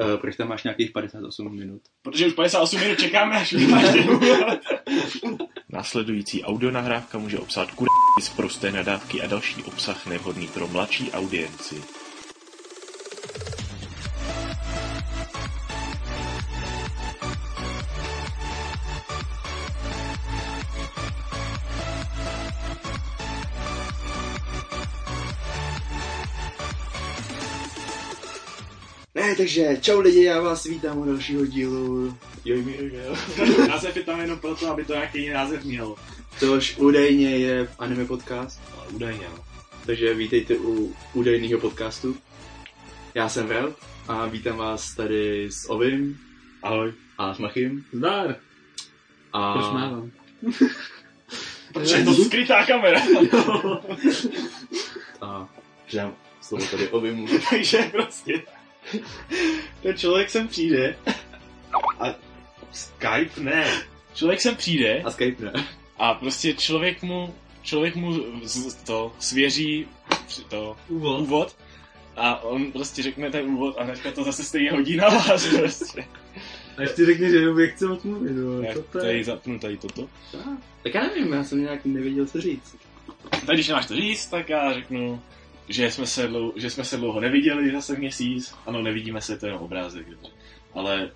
Uh, proč tam máš nějakých 58 minut? Protože už 58 minut čekáme, až máš. Následující audionahrávka může obsahovat kur... z prosté nadávky a další obsah nevhodný pro mladší audienci. Takže čau lidi, já vás vítám u dalšího dílu Jo, jo, jo. Název je tam jenom proto, aby to nějaký jiný název měl. což údajně je anime podcast, Ale údajně, no. takže vítejte u údajného podcastu. Já jsem Vel a vítám vás tady s Ovim Ahoj. a s Machim. Zdar. A... Proč mávám? Protože je to skrytá kamera. A předám slovo tady Ovimu. Takže prostě ten člověk sem přijde a Skype ne. Člověk sem přijde A Skype ne. a prostě člověk mu, člověk mu z- to svěří to Úvod. úvod a on prostě řekne ten úvod a hnedka to zase stejně hodí na vás prostě. A ještě řekni, že jenom chce odmluvit, no. Jak Co to tady je? zapnu tady toto. Tak já nevím, já jsem nějak nevěděl, co říct. Tak když nemáš to říct, tak já řeknu, že jsme se, dlou, že jsme se dlouho neviděli, zase měsíc. Ano, nevidíme se, to je jenom obrázek. Ale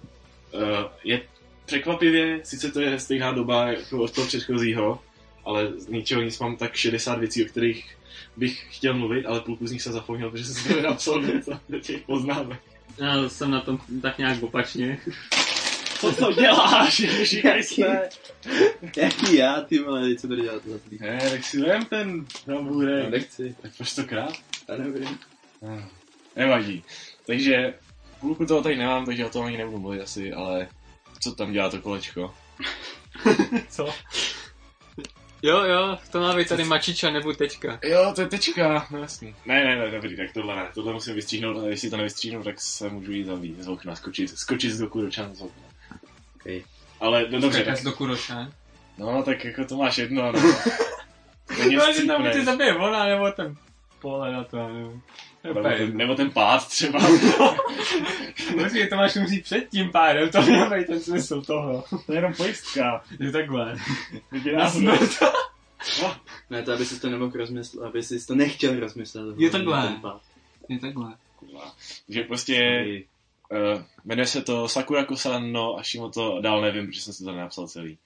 uh, je překvapivě, sice to je stejná doba jako od toho předchozího, ale z ničeho nic mám tak 60 věcí, o kterých bych chtěl mluvit, ale půlku z nich jsem zapomněl, protože jsem to napsal do těch poznámek. Já jsem na tom tak nějak opačně. Co to děláš? Říkaj se. Jaký já, ty vole, co tady dělat za tý? Ne, tak si vem ten No, nabůrek. nechci, Tak proč to krát? já nevím. Ah, Nevadí. Takže půlku toho tady nemám, takže o tom ani nebudu mluvit asi, ale co tam dělá to kolečko? Co? Jo, jo, to má být tady mačiča nebo tečka. Jo, to je tečka, no jasný. Ne, ne, ne, dobrý, tak tohle ne, tohle musím vystříhnout, a jestli to nevystříhnu, tak se můžu jít zavít z okna, skočit, skočit z doku do čan z okna. Okay. Ale no, dobře, tak, do kuroša. no tak jako to máš jedno, no. Není No, že tam ty vstřípnej. zabije ona, nebo ten pole na to, nebo... nebo, ten, nebo ten pád třeba. Počkej, to máš umřít před tím pádem, to měl být ten smysl toho. to je jenom pojistka. Je takhle. Na smrt. No, Ne, to aby si to nemohl rozmyslet, aby si to nechtěl rozmyslet. Je takhle. Je takhle. kurva. že prostě Uh, jmenuje se to Sakura Kosan no Ashimo to dál nevím, protože jsem si to nenapsal celý.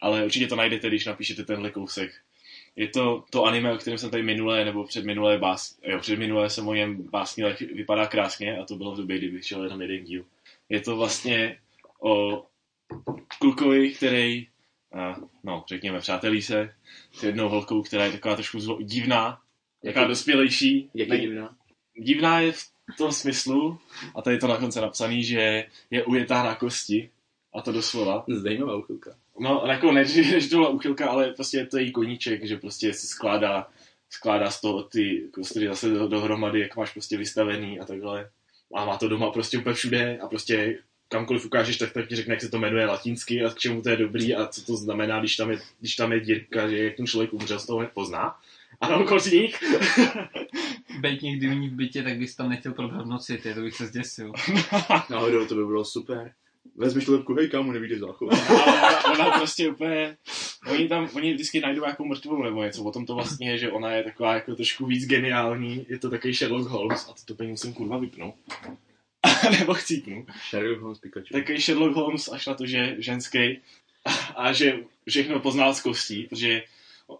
Ale určitě to najdete, když napíšete tenhle kousek. Je to to anime, o kterém jsem tady minulé, nebo předminulé bás... Jo, předminulé jsem o něm básnil, jak vypadá krásně a to bylo v době, kdy vyšel jenom jeden díl. Je to vlastně o klukovi, který, uh, no, řekněme, přátelí se s jednou holkou, která je taková trošku zlo, divná, taková Jaký- dospělejší. Jak je divná? divná je v tom smyslu, a tady je to na konci napsaný, že je ujetá na kosti, a to doslova. Zajímavá uchylka. No, jako ne, že to byla uchylka, ale prostě je to její koníček, že prostě si skládá, skládá z toho ty kostry zase do, dohromady, jak máš prostě vystavený a takhle. A má to doma prostě úplně všude a prostě kamkoliv ukážeš, tak, tak ti řekne, jak se to jmenuje latinsky a k čemu to je dobrý a co to znamená, když tam je, když tam je dírka, že jak ten člověk umřel, z toho pozná. Ano, kořník. Bejt někdy u ní v bytě, tak bys tam nechtěl probrat v noci, ty, to bych se zděsil. Náhodou to by bylo super. Vezmeš tu lepku, hej kámo, nevíde záchod. ona, ona prostě úplně, oni tam, oni vždycky najdou nějakou mrtvou nebo něco, o tom to vlastně je, že ona je taková jako trošku víc geniální, je to takový Sherlock Holmes a to to peníze musím kurva vypnout. nebo chcípnu. Sherlock Holmes Pikachu. Takový Sherlock Holmes až na to, že ženský a že všechno poznal z kostí, protože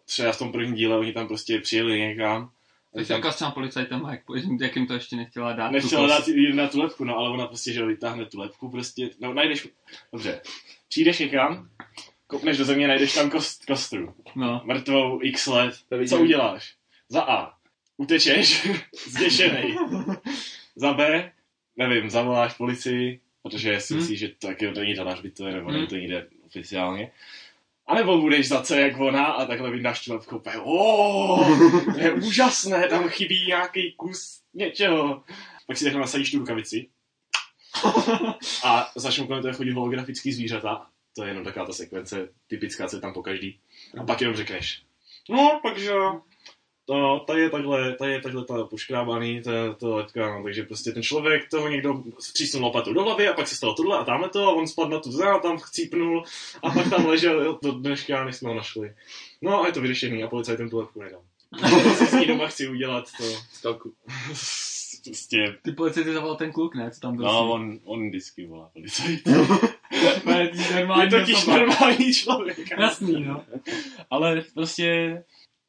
třeba v tom prvním díle oni tam prostě přijeli někam Jsi říkal s těma policajtama, jak, jak jim to ještě nechtěla dát. Nechtěla dát jít na tu lepku, no ale ona prostě, že vytáhne tu lepku prostě, no najdeš, dobře, přijdeš někam, kopneš do země, najdeš tam kost, kostru, No. mrtvou x let, To co uděláš? Za A, utečeš, zděšenej. Za B, nevím, zavoláš policii, protože si Hmm. myslíš, že to taky není to náš byt, to je, nebo Hmm. není to někde oficiálně. A nebo budeš za C jak ona a takhle vyndáš úplně, "Oh, to je úžasné, tam chybí nějaký kus něčeho. Pak si takhle nasadíš tu rukavici a začnou kolem toho chodit holografický zvířata. To je jenom taková ta sekvence typická, co je tam po každý. A pak jenom řekneš, no, takže No, tady je takhle, tady je takhle ta poškrábaný, to, to letka, no, takže prostě ten člověk, toho někdo střísnul lopatu do hlavy a pak se stalo tohle a tamhle to a on spadl na tu zem a tam chcípnul a pak tam ležel do dneška, než jsme ho našli. No a je to vyřešený a policajt ten tu lepku nedal. Co s ní doma chci udělat, to Stalku. prostě, Ty policajty zavolal ten kluk, ne? Co tam byl? no on, on vždycky volá policajt. Ne, normální Je totiž normální člověk. Jasný, no. Ale prostě,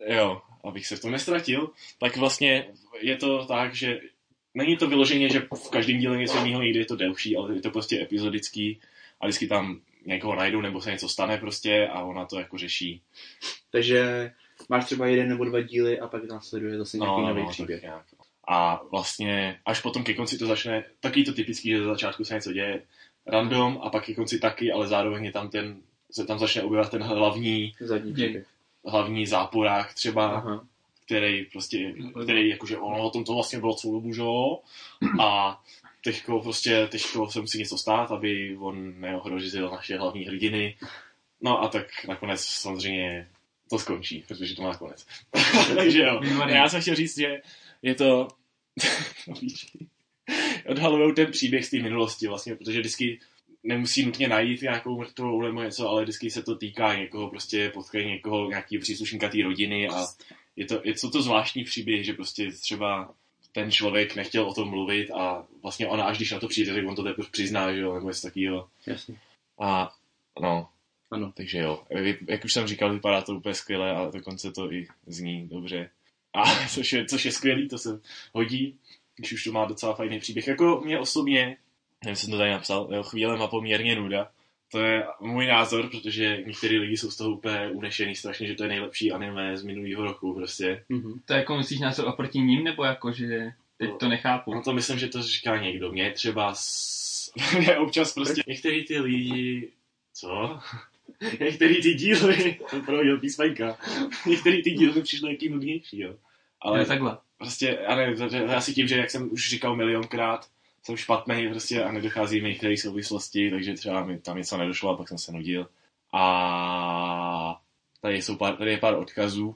jo, abych se v tom nestratil, tak vlastně je to tak, že není to vyloženě, že v každém díle něco jiného, někdy je to delší, ale je to prostě epizodický a vždycky tam někoho najdou nebo se něco stane prostě a ona to jako řeší. Takže máš třeba jeden nebo dva díly a pak následuje zase nějaký No, nový no, tak příběh. nějak. A vlastně až potom ke konci to začne, taky to typický, že za začátku se něco děje random a pak ke konci taky, ale zároveň je tam ten, se tam začne objevovat ten hlavní, Zadní příběh. Hlavní záporák třeba, Aha. který prostě, který jakože ono o tom to vlastně bylo celou dobu, že jo? A teďko prostě, teďko se musí něco stát, aby on neohrožil naše hlavní hrdiny. No a tak nakonec samozřejmě to skončí, protože to má konec. Takže jo. Já jsem chtěl říct, že je to... No, víš, Odhalujou ten příběh z té minulosti vlastně, protože vždycky nemusí nutně najít nějakou mrtvou nebo něco, ale vždycky se to týká někoho, prostě potkají někoho, nějaký příslušníka té rodiny a je to, je, jsou to zvláštní příběh, že prostě třeba ten člověk nechtěl o tom mluvit a vlastně ona až když na to přijde, tak on to teprve přizná, že jo, nebo něco takového. Jasně. A no, Ano. takže jo, jak už jsem říkal, vypadá to úplně skvěle a dokonce to i zní dobře. A což je, což je skvělý, to se hodí, když už to má docela fajný příběh. Jako mě osobně, nevím, jsem to tady napsal, jo, chvíle má poměrně nuda. To je můj názor, protože některý lidi jsou z toho úplně unešený strašně, že to je nejlepší anime z minulého roku prostě. Mhm. To jako myslíš názor oproti ním, nebo jako, že teď to nechápu? No to myslím, že to říká někdo. Mě třeba s... mě občas prostě některý ty lidi... Co? některý ty díly, to prohodil písmenka, některý ty díly přišly jaký nudnější, jo. Ale Ale takhle. prostě, já nevím, to- to je asi tím, že jak jsem už říkal milionkrát, jsem špatný prostě a nedochází mi některé souvislosti, takže třeba mi tam něco nedošlo a pak jsem se nudil. A tady, jsou pár, tady je pár odkazů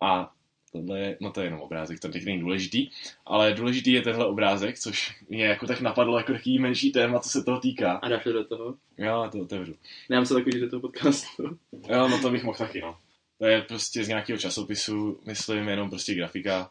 a tohle je, no to je jenom obrázek, to teď není důležitý, ale důležitý je tenhle obrázek, což mě jako tak napadlo jako takový menší téma, co se toho týká. A dáš to do toho? Já to otevřu. Nemám se takový do toho podcastu. Jo, no to bych mohl taky, no. To je prostě z nějakého časopisu, myslím, jenom prostě grafika.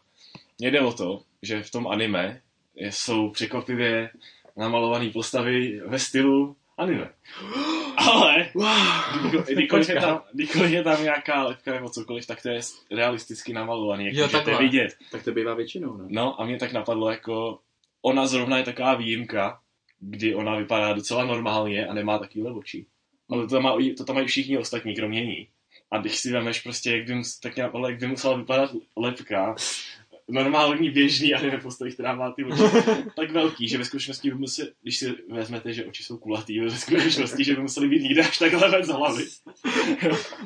Mně jde o to, že v tom anime jsou překvapivě namalované postavy ve stylu anime. Ale Wow. kdykoliv je, tam, kdykoliv je tam nějaká lepka nebo cokoliv, tak to je realisticky namalovaný, jak Jo, můžete takhle. vidět. Tak to bývá většinou, no. No a mě tak napadlo jako, ona zrovna je taková výjimka, kdy ona vypadá docela normálně a nemá takovýhle oči. Ale to tam, má, to tam mají všichni ostatní, kromě ní. A když si vemeš prostě, jak by, tak nějak, ale jak by musela vypadat lepka, normální běžný anime postavy, která má ty oči tak velký, že ve skutečnosti by museli, když si vezmete, že oči jsou kulatý, ve skutečnosti, že by museli být někde až takhle ven z hlavy.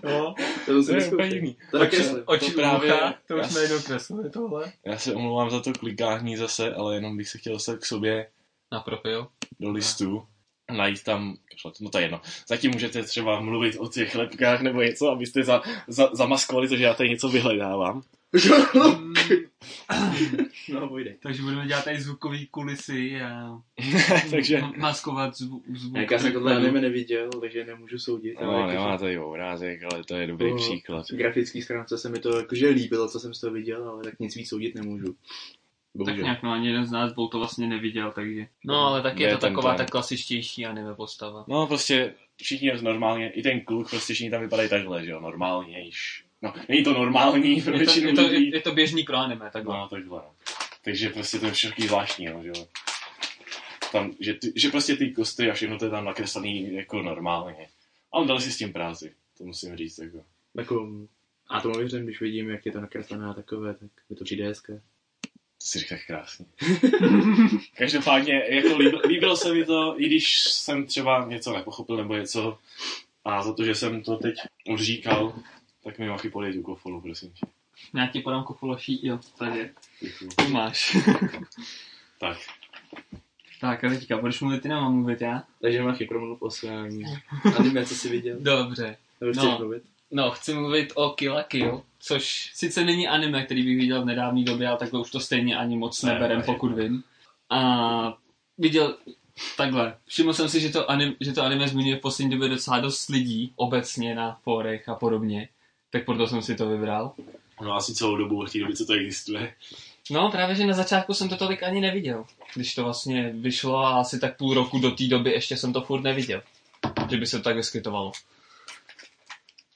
Jo. To musím vyzkoušet. Takže- jsem. Oči To právě- ucha, to už jednou kreslili tohle. Já se omlouvám za to klikání zase, ale jenom bych se chtěl dostat k sobě Na profil. do listu a najít tam, no to je jedno. Zatím můžete třeba mluvit o těch lepkách nebo něco, abyste za, za, zamaskovali to, že já tady něco vyhledávám. No, pojde. Takže budeme dělat tady zvukové kulisy a Takže, ma- maskovat zvu, zvuk. Jak já jsem tohle anime neviděl, takže nemůžu soudit. ale no, jakože nemá tady obrázek, ale to je dobrý Po příklad. grafický stránce se mi to jakože líbilo, co jsem z toho viděl, ale tak nic víc soudit nemůžu. Tak Bohužel. nějak, no ani jeden z nás byl to vlastně neviděl, takže... No, ale tak je to je ten taková ten? ta klasičtější anime postava. No prostě všichni normálně, i ten kluk, prostě všichni tam vypadají takhle, že jo, normálně již. No, není to normální pro Je to, většinu je, to, lidí. je, je to běžný pro anime, takhle. No, takhle. no. Takže prostě to je všechny zvláštní, no, že jo. Tam, že, ty, že prostě ty kosty a všechno to je tam nakreslený jako normálně. Ale dali si s tím práci, to musím říct, jako. Jako, a tomu věřím, když vidím, jak je to nakreslené a takové, tak mi to přijde hezké. To si říkáš krásně. Každopádně, jako líbil, líbilo se mi to, i když jsem třeba něco nepochopil nebo něco, a za to, že jsem to teď už říkal, tak mi machy podej tu kofolu, prosím tě. Já ti podám kofološí, jo, tady je. Tu máš. Tak, tak a teďka, budeš mluvit ty, nemám mluvit já? Takže Machy, promluv o svém anime, co jsi viděl. Dobře. Nebo No. chceš mluvit? No, chci mluvit o Kill la Kill, což sice není anime, který bych viděl v nedávné době, ale takhle už to stejně ani moc Ne, neberem, ne. pokud vím. A viděl takhle. Všiml jsem si, že to, anim, že to anime zmiňuje v poslední době docela dost lidí, obecně na fórech a podobně. Tak proto jsem si to vybral. No asi celou dobu od té doby, co to existuje. No, právě, že na začátku jsem to tolik ani neviděl. Když to vlastně vyšlo a asi tak půl roku do té doby ještě jsem to furt neviděl. Že by se to tak vyskytovalo.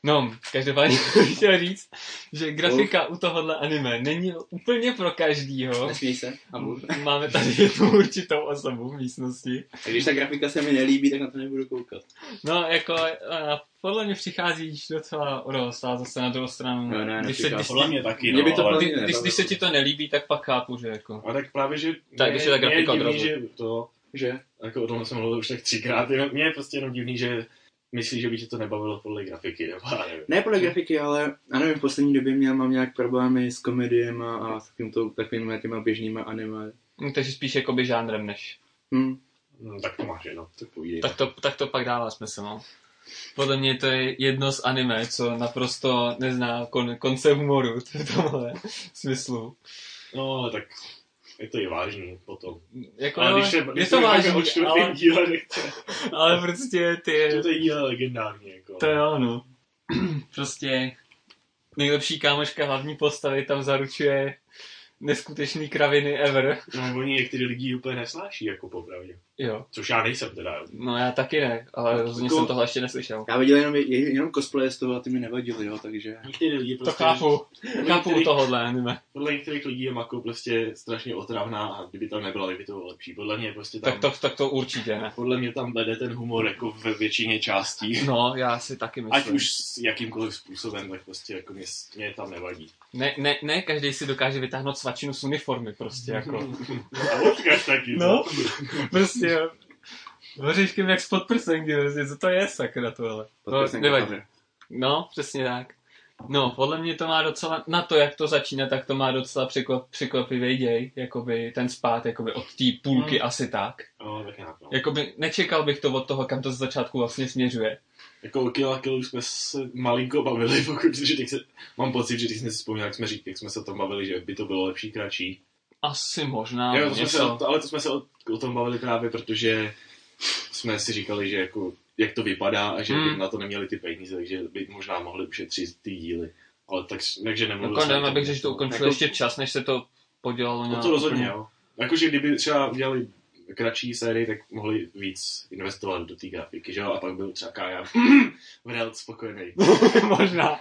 No, každopádně bych chtěl říct, že grafika u tohohle anime není úplně pro každýho. Nesmíj se. Abu. Máme tady jednu určitou osobu v místnosti. A když ta grafika se mi nelíbí, tak na to nebudu koukat. No, jako, a podle mě přicházíš docela dost, a zase na druhou stranu, No, ne, když, se, když, Podle mě taky, Mě no, by to ale... když, když, když se ti to nelíbí, tak pak chápu, že jako... A tak právě, že Tak, mě- když je ta grafika divný, odrazu. že to, Že? jako o tom jsem mluvil už tak třikrát, jenom, mě je prostě jenom divný, že myslíš, že by tě to nebavilo podle grafiky, nebo já nevím. Ne podle grafiky, ale já nevím, v poslední době měl, mám nějak problémy s komediema a s takovým takovými těma běžnýma anime. Hm, Takže spíš jakoby žánrem než... Hm. No, tak to máš, no, tak povídej. Tak to, tak to pak dává smysl, no. Podle mě to je jedno z anime, co naprosto nezná kon, konce humoru v tomhle smyslu. No, ale tak je to i vážný potom. Jako, Ale když se, je když to se vážný, o ale, díle nechce, ale prostě ty... to je díle legendární, jako. To jo, no. prostě nejlepší kámoška hlavní postavy tam zaručuje neskutečný kraviny ever. No, oni některý lidi úplně nesnáší, jako popravdě. Jo. Což já nejsem teda. No já taky ne, ale rozhodně Jako- jsem tohle ještě neslyšel. Já viděl jenom, jenom cosplay z toho a ty mi nevadily, jo, takže... Některý lidi To prostě... chápu. podle Chápu u některých- tohohle anime. Podle některých lidí je Mako prostě strašně otravná a kdyby tam nebyla, tak by to bylo lepší. Podle mě prostě tam... Tak to, tak to určitě ne. Podle mě tam vede ten humor jako ve většině částí. No, já si taky myslím. Ať už s jakýmkoliv způsobem, tak prostě jako mě, mě tam nevadí. Ne, ne, ne každý si dokáže vytáhnout svačinu z uniformy, prostě jako. A odkaž taky. No. prostě Hořiškem jak spod prsenky, prostě, co to je sakra tohle. No, Podprsenka nevadí. cover. No, přesně tak. No, podle mě to má docela, na to, jak to začíná, tak to má docela překvap, překvapivý děj, jakoby ten spát, jakoby od té půlky Hmm. asi tak. No, tak nějak, no. Jakoby nečekal bych to od toho, kam to z začátku vlastně směřuje. Jako o Kill Kill už jsme se malinko bavili, pokud, že teď se, mám pocit, že když jsme si vzpomněli, jak jsme říkali, jak jsme se o tom bavili, že by to bylo lepší, kratší. Asi možná jo, to jsme se, ale to jsme se o, o, tom bavili právě, protože jsme si říkali, že jako, jak to vypadá a že Hmm. by na to neměli ty peníze, takže by možná mohli ušetřit ty díly. Ale tak, takže nemluvil Jako jsem abych řekl, že to ukončil Jako- ještě čas, než se to podělalo No nějak to rozhodně, úplně- jo. Jakože kdyby třeba udělali kratší sérii, tak mohli víc investovat do té grafiky, že jo? A pak byl třeba Kaja Vrelt spokojený. Možná.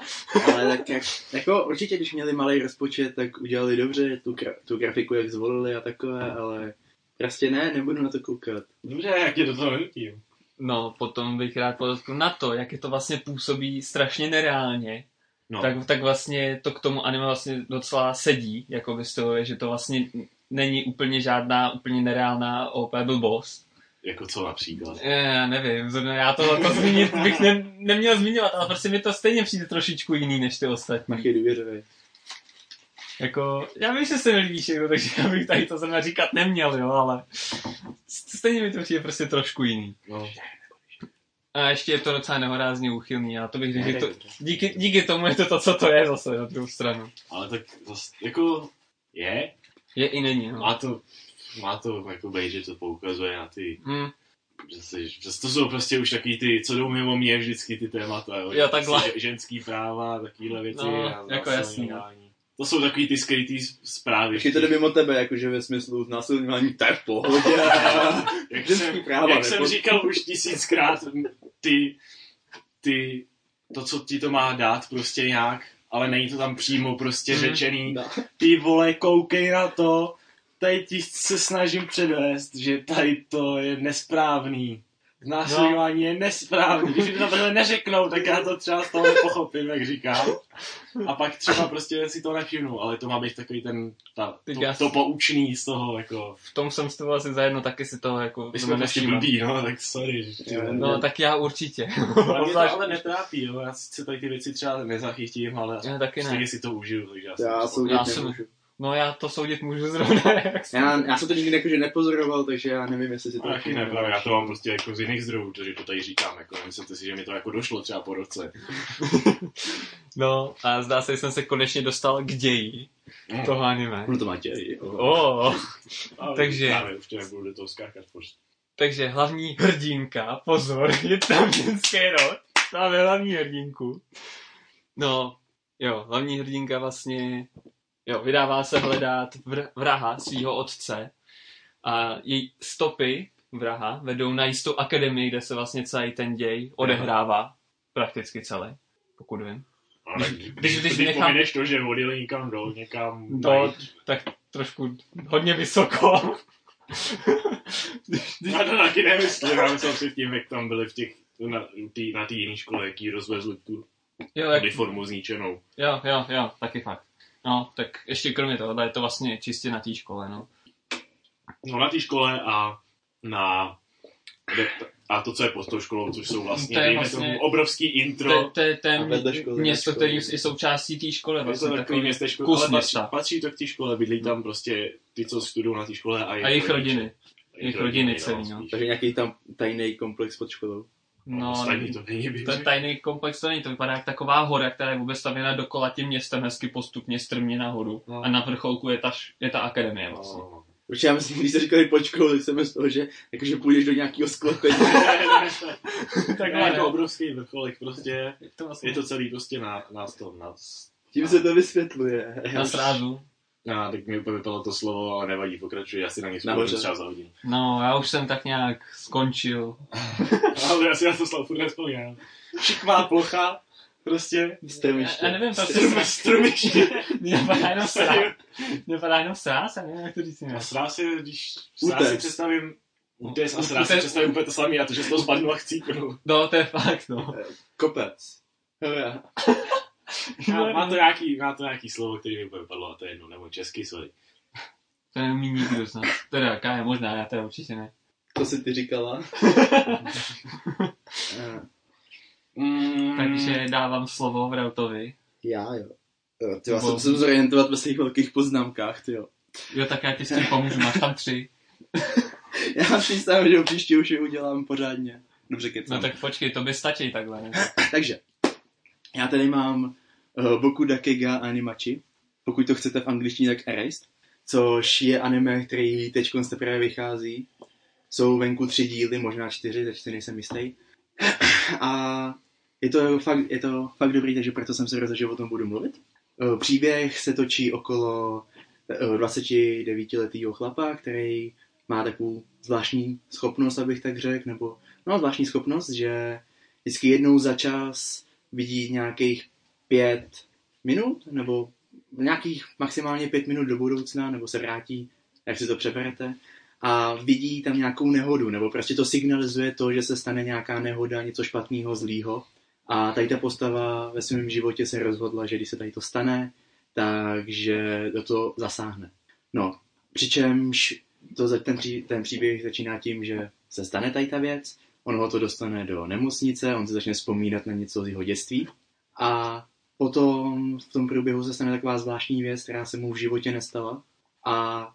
Ale tak jak, jako určitě, když měli malý rozpočet, tak udělali dobře tu, gra, tu grafiku, jak zvolili a takové, ale prostě ne, nebudu na to koukat. Dobře, jak je do toho nenutím. No, potom bych rád podotkl na to, jak je to vlastně působí strašně nereálně, No, tak, tak vlastně to k tomu anime vlastně docela sedí, jako vystihuje, že to vlastně není úplně žádná úplně nereálná OP blbost. jako co například. Já nevím, zrovna já to, to zmínit bych ne, neměl zmiňovat, ale prostě mi to stejně přijde trošičku jiný než ty ostatní. Machy důvěřovej. Jako, já vím, že se mi líbí všechno, takže já bych tady to zrovna říkat neměl, jo, ale stejně mi to přijde prostě trošku jiný. No, A ještě je to docela nehorázně úchylný a to bych řekl, že to, díky, díky tomu je to to, co to je zase na druhou stranu. ale tak zas, jako je, Je i není, no. má to, má to jako být, že to poukazuje na ty, Hmm, že, že to jsou prostě už takový ty, co jdou mimo mě vždycky ty témata, jo. Jo, takhle. Prostě ženský práva, takovýhle věci. No, a jako znásilňování. To jsou takový ty skrytý zprávy. Ještě to jde mimo tebe, jakože ve smyslu znásilňování, to je v pohodě. jak jsem, práva, jak jsem říkal už tisíckrát, ty, ty, to, co ti to má dát prostě nějak, ale není to tam přímo prostě Mhm. řečený. No. Ty vole, koukej na to, tady ti se snažím předvést, že tady to je nesprávný. Znásilňování je nesprávný. Když mi to takhle neřeknou, tak já to třeba z toho nepochopím, jak říkám. A pak třeba prostě si to nevšimnu, ale to má být takový ten, ta, to, já- to poučný z toho, jako, v tom jsem s tebou asi zajedno, taky si to jako my jsme prostě blbí, no, tak sorry. že- Jo, No, tak já určitě. Ale mě to ale netrápí, jo. Já si tady ty věci třeba nezachytím, ale Já taky ne. si to užiju, takže já, si Já to soudit Já jsem- nemůžu. No já to soudit můžu zrovna, jak Já, já jsem to nikdy jakože nepozoroval, takže já nevím, jestli si to... Taky ne, právě já to mám prostě jako z jiných zdrojů, takže to tady říkám, jako myslíte si, že mi to jako došlo třeba po roce. No a zdá se, že jsem se konečně dostal k ději Mm. toho anime. Ono to má děj. Oh. Ale Takže- Já nevím, ještě nebudu do toho skákat pořád. Takže hlavní hrdinka, pozor, je tam ženský rod, máme hlavní hrdinku. No, jo, hlavní hrdinka vlastně, jo, vydává se hledat vr- vraha svého otce a její stopy vraha vedou na jistou akademii, kde se vlastně celý ten děj odehrává, prakticky celý, pokud vím. Ale Když- když, když když nechám- to, že odjeli někam dolů, někam To, najít. tak trošku hodně vysoko. Když- Já to taky nemyslím, já myslel si tím, jak tam byli v těch, na té na jiné škole, jaký rozvezli tu jo, jak, uniformu zničenou. Jo, jo, jo, taky fakt. No, tak ještě kromě toho, je to vlastně čistě na té škole, no. No na té škole a na a to, co je pod tou školou, což jsou vlastně, To je vlastně- tomu, obrovský To, intro. to je A ten vedle školy, město, škole. je součástí té školy. Je to Vlastně, takový městečko, kus ale patří, města. patří to k té škole, bydlí tam prostě ty, co studují na té škole a, A jejich rodiny. Jejich rodiny no, celý, no. spíš. Takže nějaký tam tajný komplex pod školou. No, Ostatní to není, to je tajný komplex, to není, to vypadá jak taková hora, která je vůbec stavěna dokola tím městem, hezky postupně strmě nahoru. No. A na vrcholku je ta, je ta akademie vlastně. No. Protože já myslím, když jste říkali pod školou, tak jsem myslel, že jakože půjdeš do nějakého sklepení. Takhle ne. jako obrovský vrcholek prostě. to vlastně Je to celý prostě na, na to, na, Tím se to vysvětluje. na srázu. Na, tak mi úplně vypadlo to slovo, ale nevadí, pokračuji, já si na ně Nahoře. vzpomenu třeba za hodinu. No, já už jsem tak nějak skončil. Ale já si na to slovo furt nevzpomínám. Šikmá plocha, prostě. Strmiště. Já, já nevím, to Strum, strumiště. Mě napadá jenom sráz. Mě napadá jenom sráz, já nevím, jak to říct. A jinak. srá si, když Útes. srá si představím útes a srá si představím úplně to samé a to, že z toho spadnu a chcípnu. No, to je fakt, no. Kopec. Hurá. Má, má, to nějaký, má to nějaký slovo, který mi vypadlo a to je jedno, nebo český, sorry. To neumí nikdo z nás. Teda, jaká je možná, já teda určitě ne. To si ty říkala. Eh, Mm, Takže dávám slovo Vrautovi. já jo. Jo, ty, já jsem se zorientovat ve svých velkých poznámkách, ty jo. Jo, tak já ti s tím pomůžu, máš tam tři. Já přistávám, že příště už je udělám pořádně. Dobře, kecám. No tak počkej, to by stačí takhle, ne? Takže, já tady mám uh, Boku Dakega Animachi, pokud to chcete v angličtině, tak Erased, což je anime, který teď teprve vychází. Jsou venku tři díly, možná čtyři, teď si nejsem jistý. A je to, fakt, je to fakt dobrý, takže proto jsem se rozhodl, že o tom budu mluvit. Uh, Příběh se točí okolo uh, 29-letého chlapa, který má takovou zvláštní schopnost, abych tak řekl, nebo no, zvláštní schopnost, že vždycky jednou za čas vidí nějakých pět minut, nebo nějakých maximálně pět minut do budoucna, nebo se vrátí, jak si to přeberete, a vidí tam nějakou nehodu, nebo prostě to signalizuje to, že se stane nějaká nehoda, něco špatného, zlýho. A tady ta postava ve svém životě se rozhodla, že když se tady to stane, takže do toho zasáhne. No, přičemž to, ten, pří, ten příběh začíná tím, že se stane tady ta věc, on ho to dostane do nemocnice, on se začne vzpomínat na něco z jeho dětství. A potom v tom průběhu se stane taková zvláštní věc, která se mu v životě nestala. A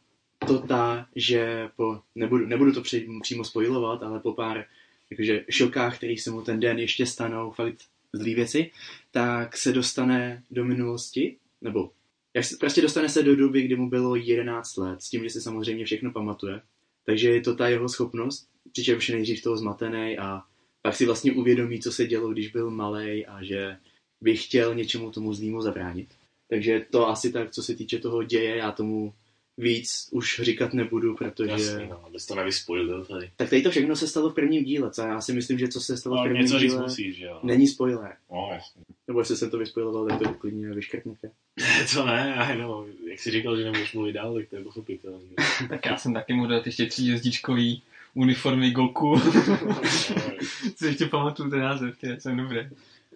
to ta, že po, nebudu, nebudu to při, přímo spojovat, ale po pár jakože šokách, který se mu ten den ještě stanou, fakt zlý věci, tak se dostane do minulosti, nebo jak se, prostě dostane se do doby, kdy mu bylo 11 let, s tím, že si samozřejmě všechno pamatuje. Takže je to ta jeho schopnost, přičemž je nejdřív toho zmatený a pak si vlastně uvědomí, co se dělo, když byl malý a že by chtěl něčemu tomu zlýmu zabránit. Takže to asi tak, co se týče toho děje, já tomu víc už říkat nebudu, protože... Jasně, no, abys to nevyspojil tady. Tak tady to všechno se stalo v prvním díle, co já si myslím, že co se stalo v No, prvním něco říct díle, musíš, že jo. není spoiler. No, jasně. Nebo jestli jsem to vyspojiloval, tak to klidně vyškrtněte. To ne, já jenom, jak jsi říkal, že nemůžeš mluvit dál, tak to je pochopitelné. Tak já jsem taky mu dal ještě tři jezdičkový uniformy Goku. Co ještě pamatuju ten název, ty jsem dobrý.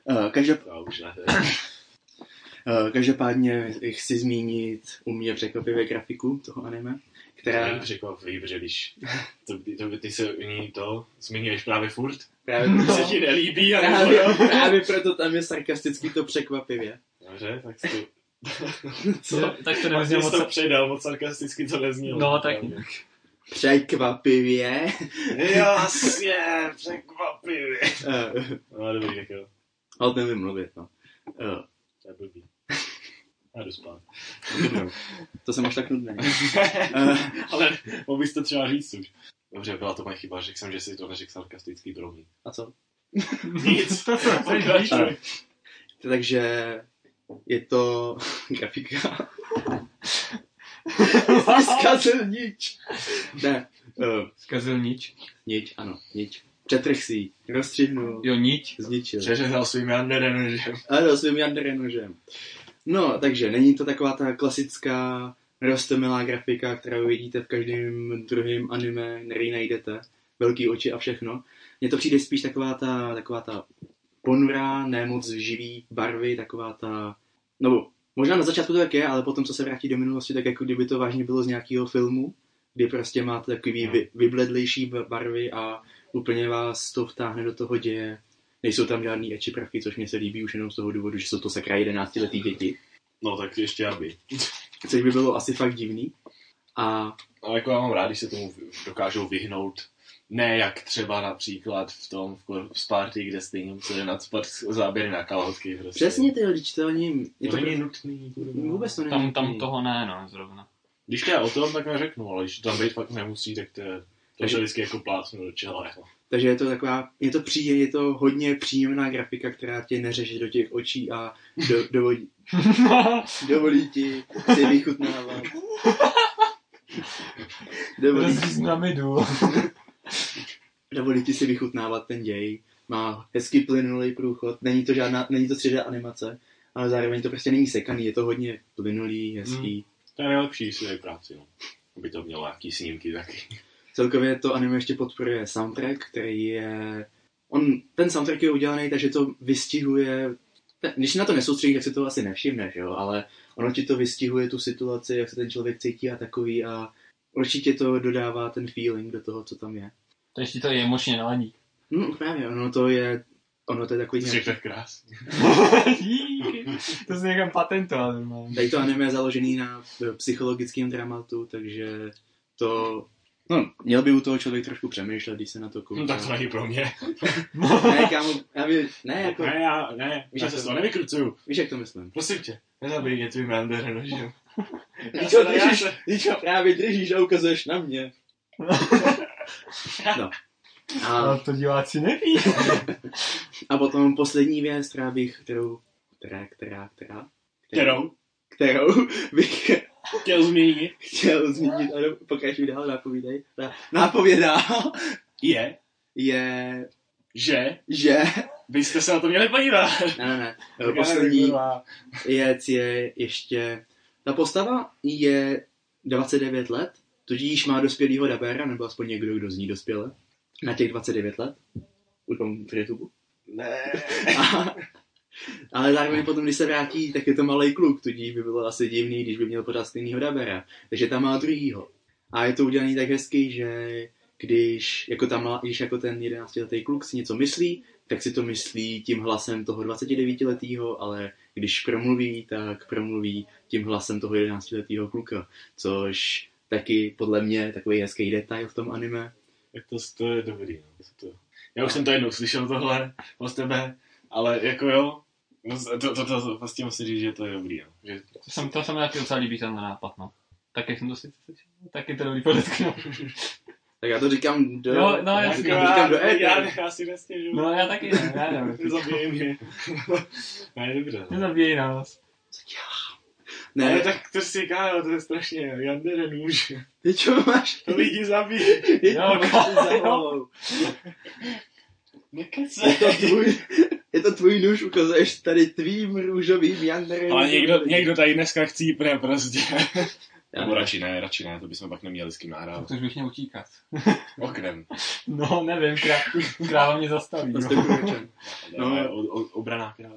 Uh, každop, Já už ne. uh, každopádně chci zmínit u mě překvapivě grafiku toho anime, To která není překvapivý, protože když to, to, ty se u ní to zmiňuješ právě furt, právě, no. se ti nelíbí a právě, právě proto tam je sarkasticky to překvapivě. Dobře, tak to Co? Tak to jsi moc... to předal, moc sarkasticky to neznělo. No, tak Překvapivě. Jasně, překvapivě. Eh, No, dobrý, tak jo. Ale nevím mluvit, no. Eh, To je blbý. Já jdu spát. To jsem až tak nudný. Eh, Ale mohl bys to třeba říct už. Dobře, byla to moje chyba, řekl jsem, že si to neřekl sarkastický promiň. a co? Nic. To. Takže je to grafika. Zkazil nič. Ne, uh, Zkazil nič. nič, ano, nič. Přetrh si ji, rozstřihnul, Jo, nič. zničil. Přeřezal svým Janderem, že? Ano, svým Janderenožem. No, takže není to taková ta klasická rostomilá grafika, kterou vidíte v každém druhém anime, který najdete. Velký oči a všechno. Mně to přijde spíš taková ta, taková ta ponurá, nemoc živý barvy, taková ta... No, možná na začátku to tak je, ale potom, co se vrátí do minulosti, tak jako kdyby to vážně bylo z nějakého filmu, kdy prostě máte takový No. vy, vybledlejší barvy a úplně vás to vtáhne do toho děje. Nejsou tam žádný eči prachy, což mě se líbí už jenom z toho důvodu, že jsou to sakra 11 letý děti, No, tak ještě aby. což by bylo asi fakt divný. A Ale jako já mám rád, když se tomu dokážou vyhnout. Ne jak třeba například v tom v Sparty, kde stejně museli nadspat záběry na kalhotky. Prostě. přesně ty když to ani... Je To to není nutný. kurva. vůbec to není. Tam, tam nutný. toho ne, no, zrovna. Když to je o tom, tak neřeknu, ale když tam být fakt nemusí, tak to je... To se vždycky jako plácnu do čela. Jako. Takže je to taková, je to příjem, je to hodně příjemná grafika, která tě neřeže do těch očí a do, dovolí, dovolí ti si vychutnávat. Dovolí, Rozříz na midu. Dovolí si vychutnávat ten děj. Má hezký plynulý průchod, není to žádná, není to 3D animace, ale zároveň to prostě není sekaný, je to hodně plynulý, hezký. To je nejlepší si práci, no. Aby to mělo nějaký snímky taky. Celkově to anime ještě podporuje soundtrack, který je... On, ten soundtrack je udělaný, takže to vystihuje... Když se na to nesoustředí, tak si to asi nevšimneš, jo? ale ono ti to vystihuje tu situaci, jak se ten člověk cítí a takový a určitě to dodává ten feeling do toho, co tam je. To ještě to je emočně naladí. No právě, ono to je... Ono to je takový... Jsi nějaký- tak krásný. Díky. to si někam patentoval. Tady to anime je založený na eh, psychologickém dramatu, takže to... No, měl by u toho člověk trošku přemýšlet, když se na to kouká. No, tak to není pro mě. Ne, kámo, já vím, ne, jako, Ne, já, ne, Víš, já jak se to- z toho nevykrucuju. víš, jak to myslím. Prosím tě, nezabij mě tvým Janderem, Ty čo držíš, ty čo právě držíš a ukazuješ na mě. No. Ale A, to diváci neví. a potom poslední věc, která bych, kterou, která, která, která, Kterou? Kterou bych chtěl zmínit, chtěl zmínit, ano, pokračuj dál, nápovídej, Ná- nápovědá, je, je, že. že, byste se na to měli podívat. ne, ne, ne, Tak poslední věc je ještě, ta postava je 29 let, tudíž má dospělýho dabera, nebo aspoň někdo, kdo z ní dospěle, na těch 29 let, u tom v YouTube. Ne. A- ale zároveň potom, když se vrátí, tak je to malý kluk, tudíž by bylo asi divný, když by měl pořád stejnýho dabera. Takže tam má druhýho. A je to udělaný tak hezky, že když jako, tam, když jako ten 11-letý kluk si něco myslí, tak si to myslí tím hlasem toho 29-letého, ale když promluví, tak promluví tím hlasem toho 11-letého kluka, což taky podle mě takový hezký detail v tom anime. Tak to, to je dobrý. No. To, já už jsem to jednou slyšel tohle od tebe, ale jako jo, no, to, to, to, to vlastně musím říct, že to je dobrý. No. Že, To jsem, to se mi taky docela líbí ten nápad, no. Taky jsem to si slyšel. Taky to dobrý podotknout. Tak já to říkám do... Jo, no, já já to si- říkám do já, já, éteru. já si nestěžu. No já taky ne, já nevím. Nezabijej mě. ne, dobře. No. Nezabíjej nás. Ne, Ale tak to si říká, to je strašně Jandere nůž. ty čo máš? To lidi zabíjí. Ty Jo, máš jo. za hlavou. Nekece. Je to tvůj, je to tvůj nůž, ukazuješ tady tvým růžovým janderem. Ale někdo, někdo tady dneska chcípne prostě. Já Nebo ne. radši ne, radši ne, to bychom pak neměli s kým nahrávat. To už bych měl utíkat. Oknem. No, nevím, krá, kráva mě zastaví. To No. No, No. o, o, obraná kráva.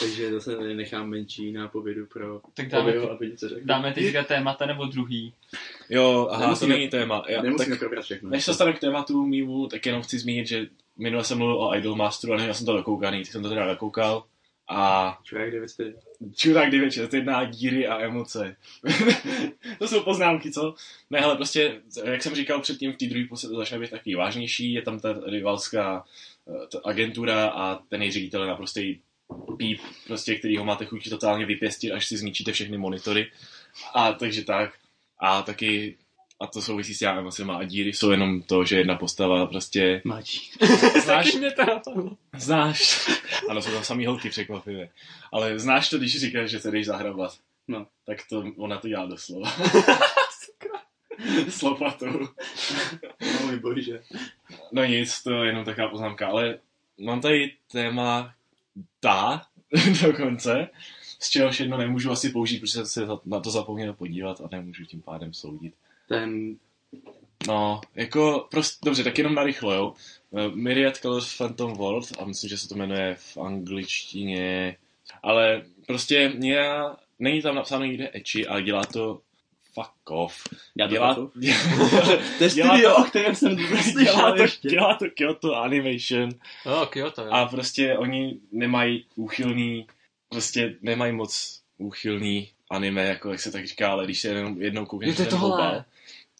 Takže zase nechám menší nápovědu pro Tak dáme, Obyho, aby něco řekl. dáme teďka témata nebo druhý. Jo, aha, Nemusíme- to není téma. Já, Nemusíme tak, probrat všechno. než se dostanu k tématu mýmu, tak jenom chci zmínit, že minule jsem mluvil o Idolmasteru a nevím, já jsem to dokoukaný, tak jsem to teda dokoukal A Čurák 904. Čurák 961, díry a emoce. to jsou poznámky, co? Ne, ale prostě, jak jsem říkal předtím, v té druhé půlce to začne být takový vážnější, je tam ta rivalská eh, ta agentura a ten její ředitel je naprostý píp, prostě, který ho máte chuť totálně vypěstit, až si zničíte všechny monitory. A takže tak. A taky a to souvisí s těmi emocema a díry jsou jenom to, že jedna postava prostě Mačí. znáš, mě to napadlo. znáš, ano, jsou tam samý holky překvapivě, ale znáš to, když říkáš, že se jdeš zahrabat. No. Tak to, ona to dělá doslova. S lopatou. No bože. No nic, to je jenom taková poznámka, ale mám tady téma ta dokonce, z čehož jedno nemůžu asi použít, protože jsem se na to zapomněl podívat a nemůžu tím pádem soudit. Ten... No, jako, prostě, dobře, tak jenom narychlo, jo. Eh, Myriad Colors Phantom World, a myslím, že se to jmenuje v angličtině, ale prostě já, není tam napsáno nikde echi, ale dělá to fuck off. Já to dělá, dělá, To je Dělá studio, to- o kterém jsem dělá, to, ještě. dělá to Kyoto Animation Jo, Kyoto, jo. a prostě oni nemají úchylný, prostě nemají moc úchylný anime, jako jak se tak říká, ale když se jenom jednou koukneš to je tohle.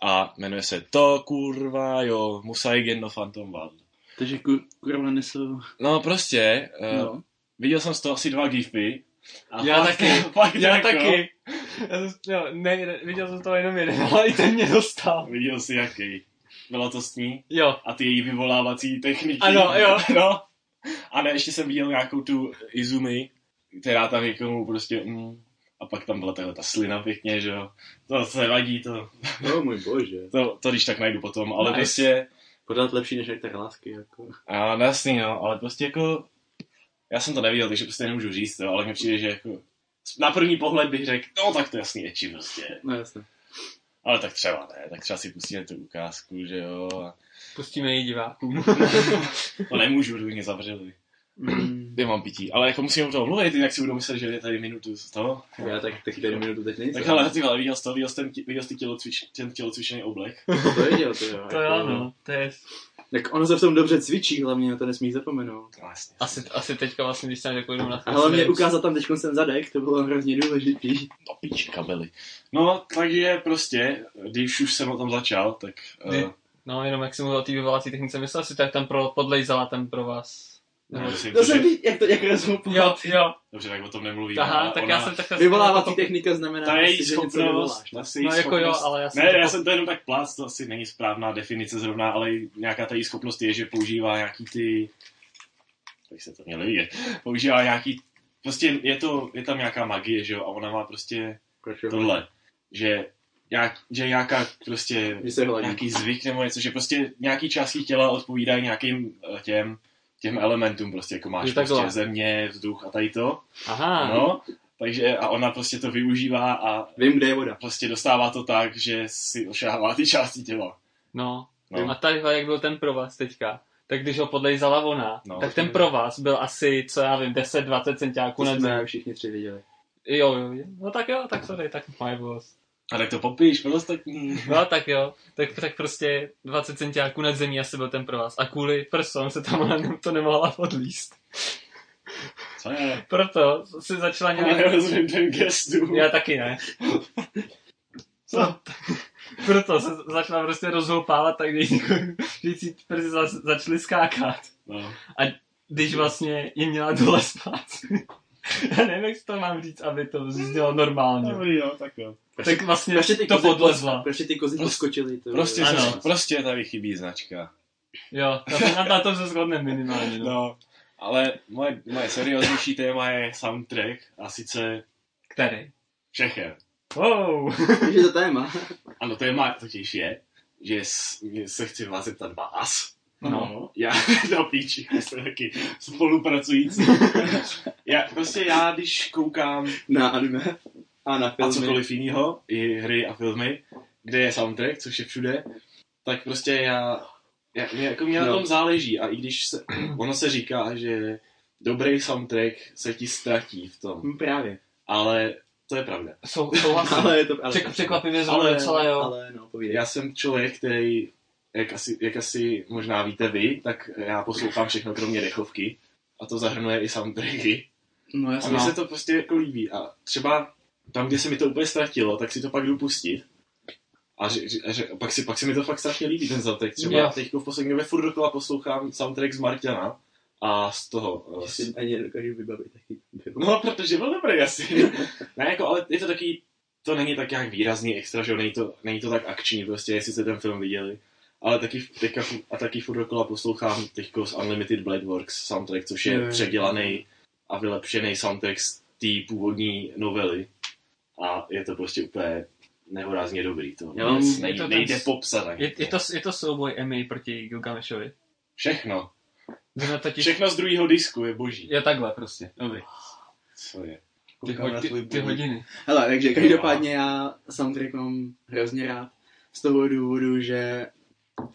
A jmenuje se to, kurva, jo, Musaigen no Phantom World. Takže ku, kurva nesou... No prostě, no. Uh, No. viděl jsem z toho asi dva gify. A Já fakt- taky, fakt já jako, taky. Já jsem, jo, ne, viděl jsem to jenom jeden, ale i ten mě dostal. Viděl jsi jaký. Bylo to s ní Jo, a ty její vyvolávací techniky. Ano, jo. no. A ne, ještě jsem viděl nějakou tu Izumi, která tam někomu prostě... Mm, a pak tam byla tahle ta slina pěkně, že jo. To se vadí, to, Oh můj bože. to, to když tak najdu potom, ale Nice. prostě... Pořád lepší než některé lásky, jako. A no jasný, no, ale prostě jako... Já jsem to neviděl, takže prostě nemůžu říct, jo, ale mně přijde, že jako... Na první pohled bych řekl, no tak to je jasný eči prostě. No jasně. Ale tak třeba ne, tak třeba si pustíme tu ukázku, že jo. A pustíme ji divákům. to nemůžu, kdyby mě zavřeli. Mm. Kde mám pití? Ale jako musím o tom mluvit, jinak si budou myslet, že je tady minutu z toho. Já tak, taky tady minutu teď nejsem. Tak ale ty vole, viděl jsi to, viděl jsi ten, viděl jsi tělocvič, ten tělocvičený oblek. To je děl, to jo. to jo, no, to je... Tak ono se v tom dobře cvičí, hlavně na to nesmí zapomenout. Vlastně. Asi, asi teďka vlastně, když jsem jako na A hlavně Festival- ukázat tam teď ten zadek, to bylo hrozně důležitý. Do píči kabely. No, takže prostě, když už jsem o tom začal, tak... Uh, No, jenom jak jsem mluvil o té vyvolací technice, myslel si, tak tam pro, podlejzala ten pro vás. No, si, To jsem ví, jak to, jak rozumím. Jo, jo. Dobře, tak o tom nemluvíme. Aha, tak ona, já jsem takhle... Vyvolávací technika znamená, Ta její asi, že něco schopnost, ne? její No jako jo, schopnost, ale já jsem Ne, to já jsem to jenom tak plác, to asi není správná definice zrovna, ale nějaká ta její schopnost je, že používá nějaký ty... Tak se to mělo vidět. Používá nějaký... Prostě je, to, je tam nějaká magie, že jo, a ona má prostě jo? tohle, že, nějak, že nějaká prostě Že nějaký zvyk nebo něco, že prostě nějaký části těla odpovídají nějakým eh, těm, těm elementům, prostě jako máš Je takhle. prostě země, vzduch a tady to. Aha. No, takže a ona prostě to využívá a Vím, kde je voda. prostě dostává to tak, že si ošahává ty části těla. No. No. A tady, jak byl ten pro vás teďka, tak když ho podlejzala ona, No. tak ten pro vás byl asi, co já vím, 10-20 centiáků zemí. jsme všichni tři viděli. Jo, jo, jo. No tak jo, tak sorry, tak my boss. A tak to popíš pro ostatní. No tak jo, tak, tak prostě 20 centiáků nad zemí asi byl ten pro vás. A kvůli prsům se tam ona to nemohla podlíst. Co je? Proto si začala Já nějak... nerozumím ten gestu. Já taky ne. Co? Proto se začala prostě rozhoupávat, tak když, prsy za, začaly skákat. No. když vlastně ji měla dole spát. Já nevím, jak si to mám říct, aby to znělo normálně. Dobrý, jo, tak jo. Tak vlastně Proč ty to kozy podlezla. Proč ty kozy Prostě- poskočily? To Prostě, Ano. ano. prostě tady chybí značka. Jo, na, to- na to se shodneme minimálně. No. No. Ale moje, moje serióznější téma je soundtrack a sice Který? všechen. Wow. Je to téma. Ano, téma totiž je, že se chci vás zeptat vás. No. Já, do píči, jsme taky spolupracující. já, prostě já, když koukám Na anime. A na a filmy. cokoliv jiného, i hry a filmy, kde je soundtrack, což je všude, tak prostě já, já mě, jako mě na No. tom záleží a i když se, ono se říká, že dobrý soundtrack se ti ztratí v tom, Hm, Právě. ale to je pravda. Sou, souhlasím. Ale je to... Ale, Přek, překvapivě Ale- zrovna docela jo. Ale no, povídej. Já jsem člověk, který, jak asi, jak asi možná víte vy, tak já poslouchám všechno kromě dechovky a to zahrnuje i soundtracky. No A jasně. mně se to prostě jako líbí. A třeba tam, kde se mi to úplně ztratilo, tak si to pak jdu pustit. A že, že, že, pak, si, pak se mi to fakt strašně líbí, ten soundtrack. Třeba Jo. teď v poslední době furt dokola poslouchám soundtrack z Marťana a z toho. eh, Já Z, si ani nedokážu vybavit taky. no, protože byl dobrý asi. ne, jako, ale je to taky, to není tak nějak výrazný extra, že jo, není to, není to tak akční, prostě, jestli jste ten film viděli. Ale taky, teďka, a taky furt dokola poslouchám teďko z Unlimited Blade Works soundtrack, což je jo. předělaný a vylepšený soundtrack z té původní novely. A je to prostě úplně nehorázně dobrý. To Jo, vůbec je nej, to ten nejde s- popsat. Je, je, to, je to souboj Emmy proti Gilgameshovi. Všechno. Zrovna totiž... Všechno z druhého disku je boží. Je takhle prostě. Dobrý. Co je? Ty, ho, ty, ty hodiny. Hele, takže každopádně já soundtrack mám hrozně rád. Z toho důvodu, že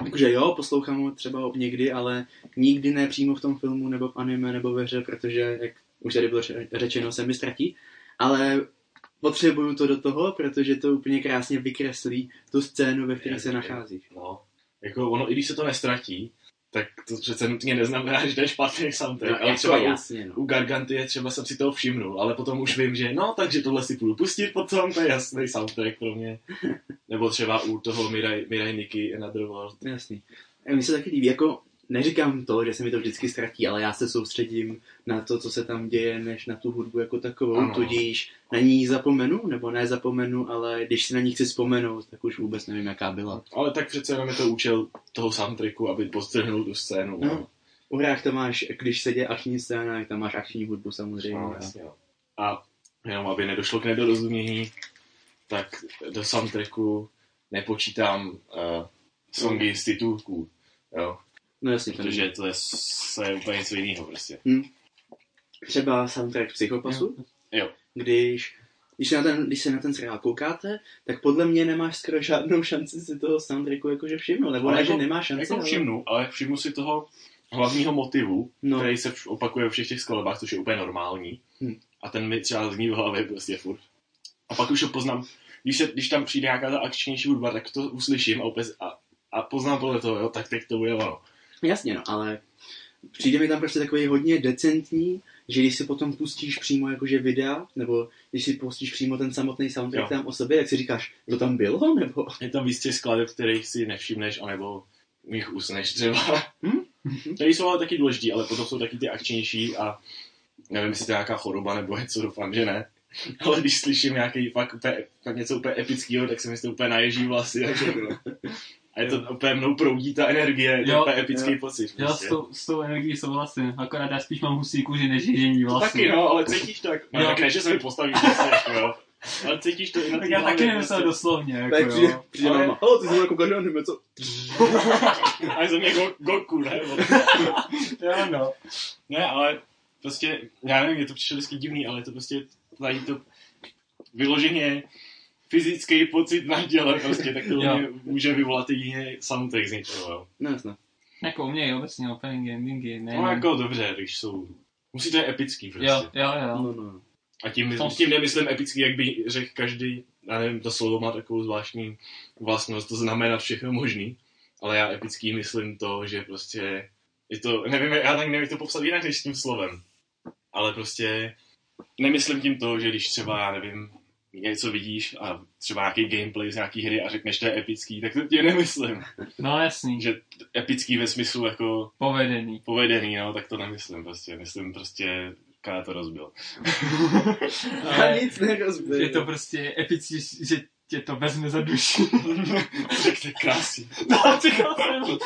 Jakože jo, poslouchám ho třeba někdy, ale nikdy ne přímo v tom filmu, nebo v anime, nebo ve hře, protože, jak už tady bylo ře- řečeno, se mi ztratí. Ale potřebuju to do toho, protože to úplně krásně vykreslí tu scénu, ve které se nacházíš. No, jako ono, i když se to nestratí, tak to přece nutně neznamená, že to je špatný soundtrack. No, ale jako třeba u, jasně, no. u Gargantie třeba jsem si toho všimnul, ale potom už vím, že no, takže tohle si půjdu pustit potom, to je jasný soundtrack pro mě. Nebo třeba u toho Mirai, Mirai Nikki Another World. Jasný. A Mně se taky líbí, jako neříkám to, že se mi to vždycky ztratí, ale já se soustředím na to, co se tam děje, než na tu hudbu jako takovou, Ano. tudíž na ní zapomenu, nebo ne zapomenu, ale když si na ní chci vzpomenout, tak už vůbec nevím, jaká byla. Ale tak přece jenom je to účel toho soundtracku, aby postrhnul tu scénu. No. U hrách tam máš, když se děje akční scéna, tak tam máš akční hudbu samozřejmě. No, a- jasně, no. A jenom aby nedošlo k nedorozumění, tak do soundtracku nepočítám uh, songy z titulků, jo, no jasně, to protože to je, to je úplně něco jiného prostě. třeba soundtrack Psychopasu, Jo. když, když, se na ten, když se na ten seriál koukáte, tak podle mě nemáš skoro žádnou šanci si toho soundtracku jakože všimnout, nebo Ale ne, jako- že nemáš šanci, Jako ale... všimnu, ale všimnu si toho hlavního motivu, No. který se opakuje ve všech těch skladbách, což je úplně normální. Hm. A ten mi třeba zní v hlavě prostě furt. A pak už ho poznám, když, se, když tam přijde nějaká ta akčnější hudba, tak to uslyším a, úplně, a, a poznám podle toho, jo, tak teď to bude ono. Jasně, no, ale přijde mi tam prostě takový hodně decentní, že když si potom pustíš přímo jakože videa, nebo když si pustíš přímo ten samotný soundtrack Jo. tam o sobě, tak si říkáš, to tam bylo, nebo... Je tam víc těch skladeb, kterých si nevšimneš, anebo jich usneš třeba. Hm? Tady jsou ale taky důležitý, ale potom jsou taky ty akčnější a nevím, jestli to je nějaká choroba nebo něco, doufám, že ne. Ale když slyším nějaký fakt, úplně, fakt něco úplně epického, tak se mi to úplně naježí vlasy. A, že, a je to úplně mnou proudí ta energie, je to úplně epický jo. pocit. Já Prostě. s tou, s tou energií souhlasím, akorát já spíš mám husí kůži než ježení To vlasy. taky no, ale cítíš to jak... No, Jo. tak ne, že se mi postaví prostě, jo. Ale cítíš to i na Tak já taky nemyslel prostě. doslovně, jako Tak jo. přijde Ale- máma, ale ty jsi jako každý anime, co? A je ze mě go, Goku, ne? Jo, no. Ne, ale prostě, já nevím, je to přišlo vždycky divný, ale je to prostě tady to vyloženě fyzický pocit na těle, prostě, tak to mě může vyvolat jedině soundtrack z něčeho, jo. No jasně. Jako u mě je obecně openingy, endingy, ne. No jako dobře, když jsou, musí to je epický prostě. Jo, jo, jo. No, no. A tím, Tom- tím nemyslím epický, jak by řekl každý, já nevím, to slovo má takovou zvláštní vlastnost, to znamená všechno možný, ale já epický myslím to, že prostě je to, nevím, já tak nevím, jak to popsat jinak než s tím slovem, ale prostě nemyslím tím to, že když třeba, já nevím, něco vidíš a třeba nějaký gameplay z nějaký hry a řekneš, to je epický, tak to tě nemyslím. No jasný, Že epický ve smyslu jako povedený. povedený, no, tak to nemyslím prostě. Myslím prostě, Ká to rozbil. Ale nic nerozbil. je to prostě epický, že tě to vezme za duši. Řekl krásný. No, ty krásný.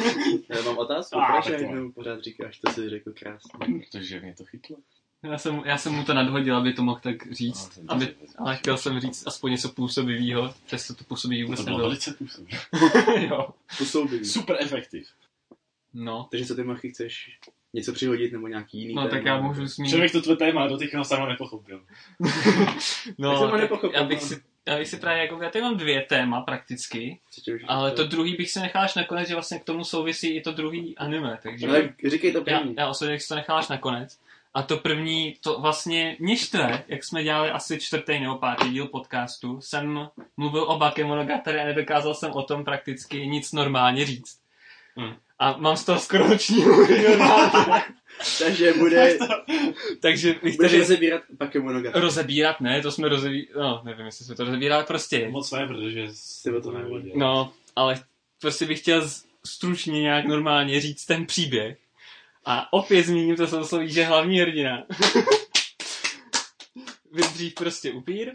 Já mám otázku, proč tak to najednou pořád říkáš, to jsi řekl krásně. Protože mě to chytlo. Já jsem, já jsem mu to nadhodil, aby to mohl tak říct. No, Aby, ale chtěl jsem říct aspoň něco působivého, přesto to působí To vůbec bylo nebylo. velice působivé. jo. Působivý. Super efektiv. No, Takže co ty machy chceš? Něco přihodit nebo nějaký jiný no tak téma? já můžu zmínit. Člověk to tvé téma do teďka sama nepochopil. No, Tak jsem ho tak nepochopil, já bych no. si, já bych si právě jako, já tady mám dvě téma prakticky, ale to druhý bych si nechal až nakonec, že vlastně k tomu souvisí i to druhý anime, takže tak říkej to já, první. já osobně bych si to nechal až nakonec. A to první, to vlastně mě štve, jak jsme dělali asi čtvrtý nebo pátý díl podcastu, jsem mluvil o Bakemonogatari a nedokázal jsem o tom prakticky nic normálně říct. A mám z toho skoro normálně. Takže bude, Takže bych budeš tady rozebírat Bakemonogatari. rozebírat, ne, to jsme rozebírali, no, nevím, jestli jsme to rozebírali, prostě. Moc ne, protože Ty o tom nevěděl. No, ale prostě bych chtěl stručně nějak normálně říct ten příběh. A opět zmíním to sousloví, že hlavní hrdina. Byl dřív prostě upír,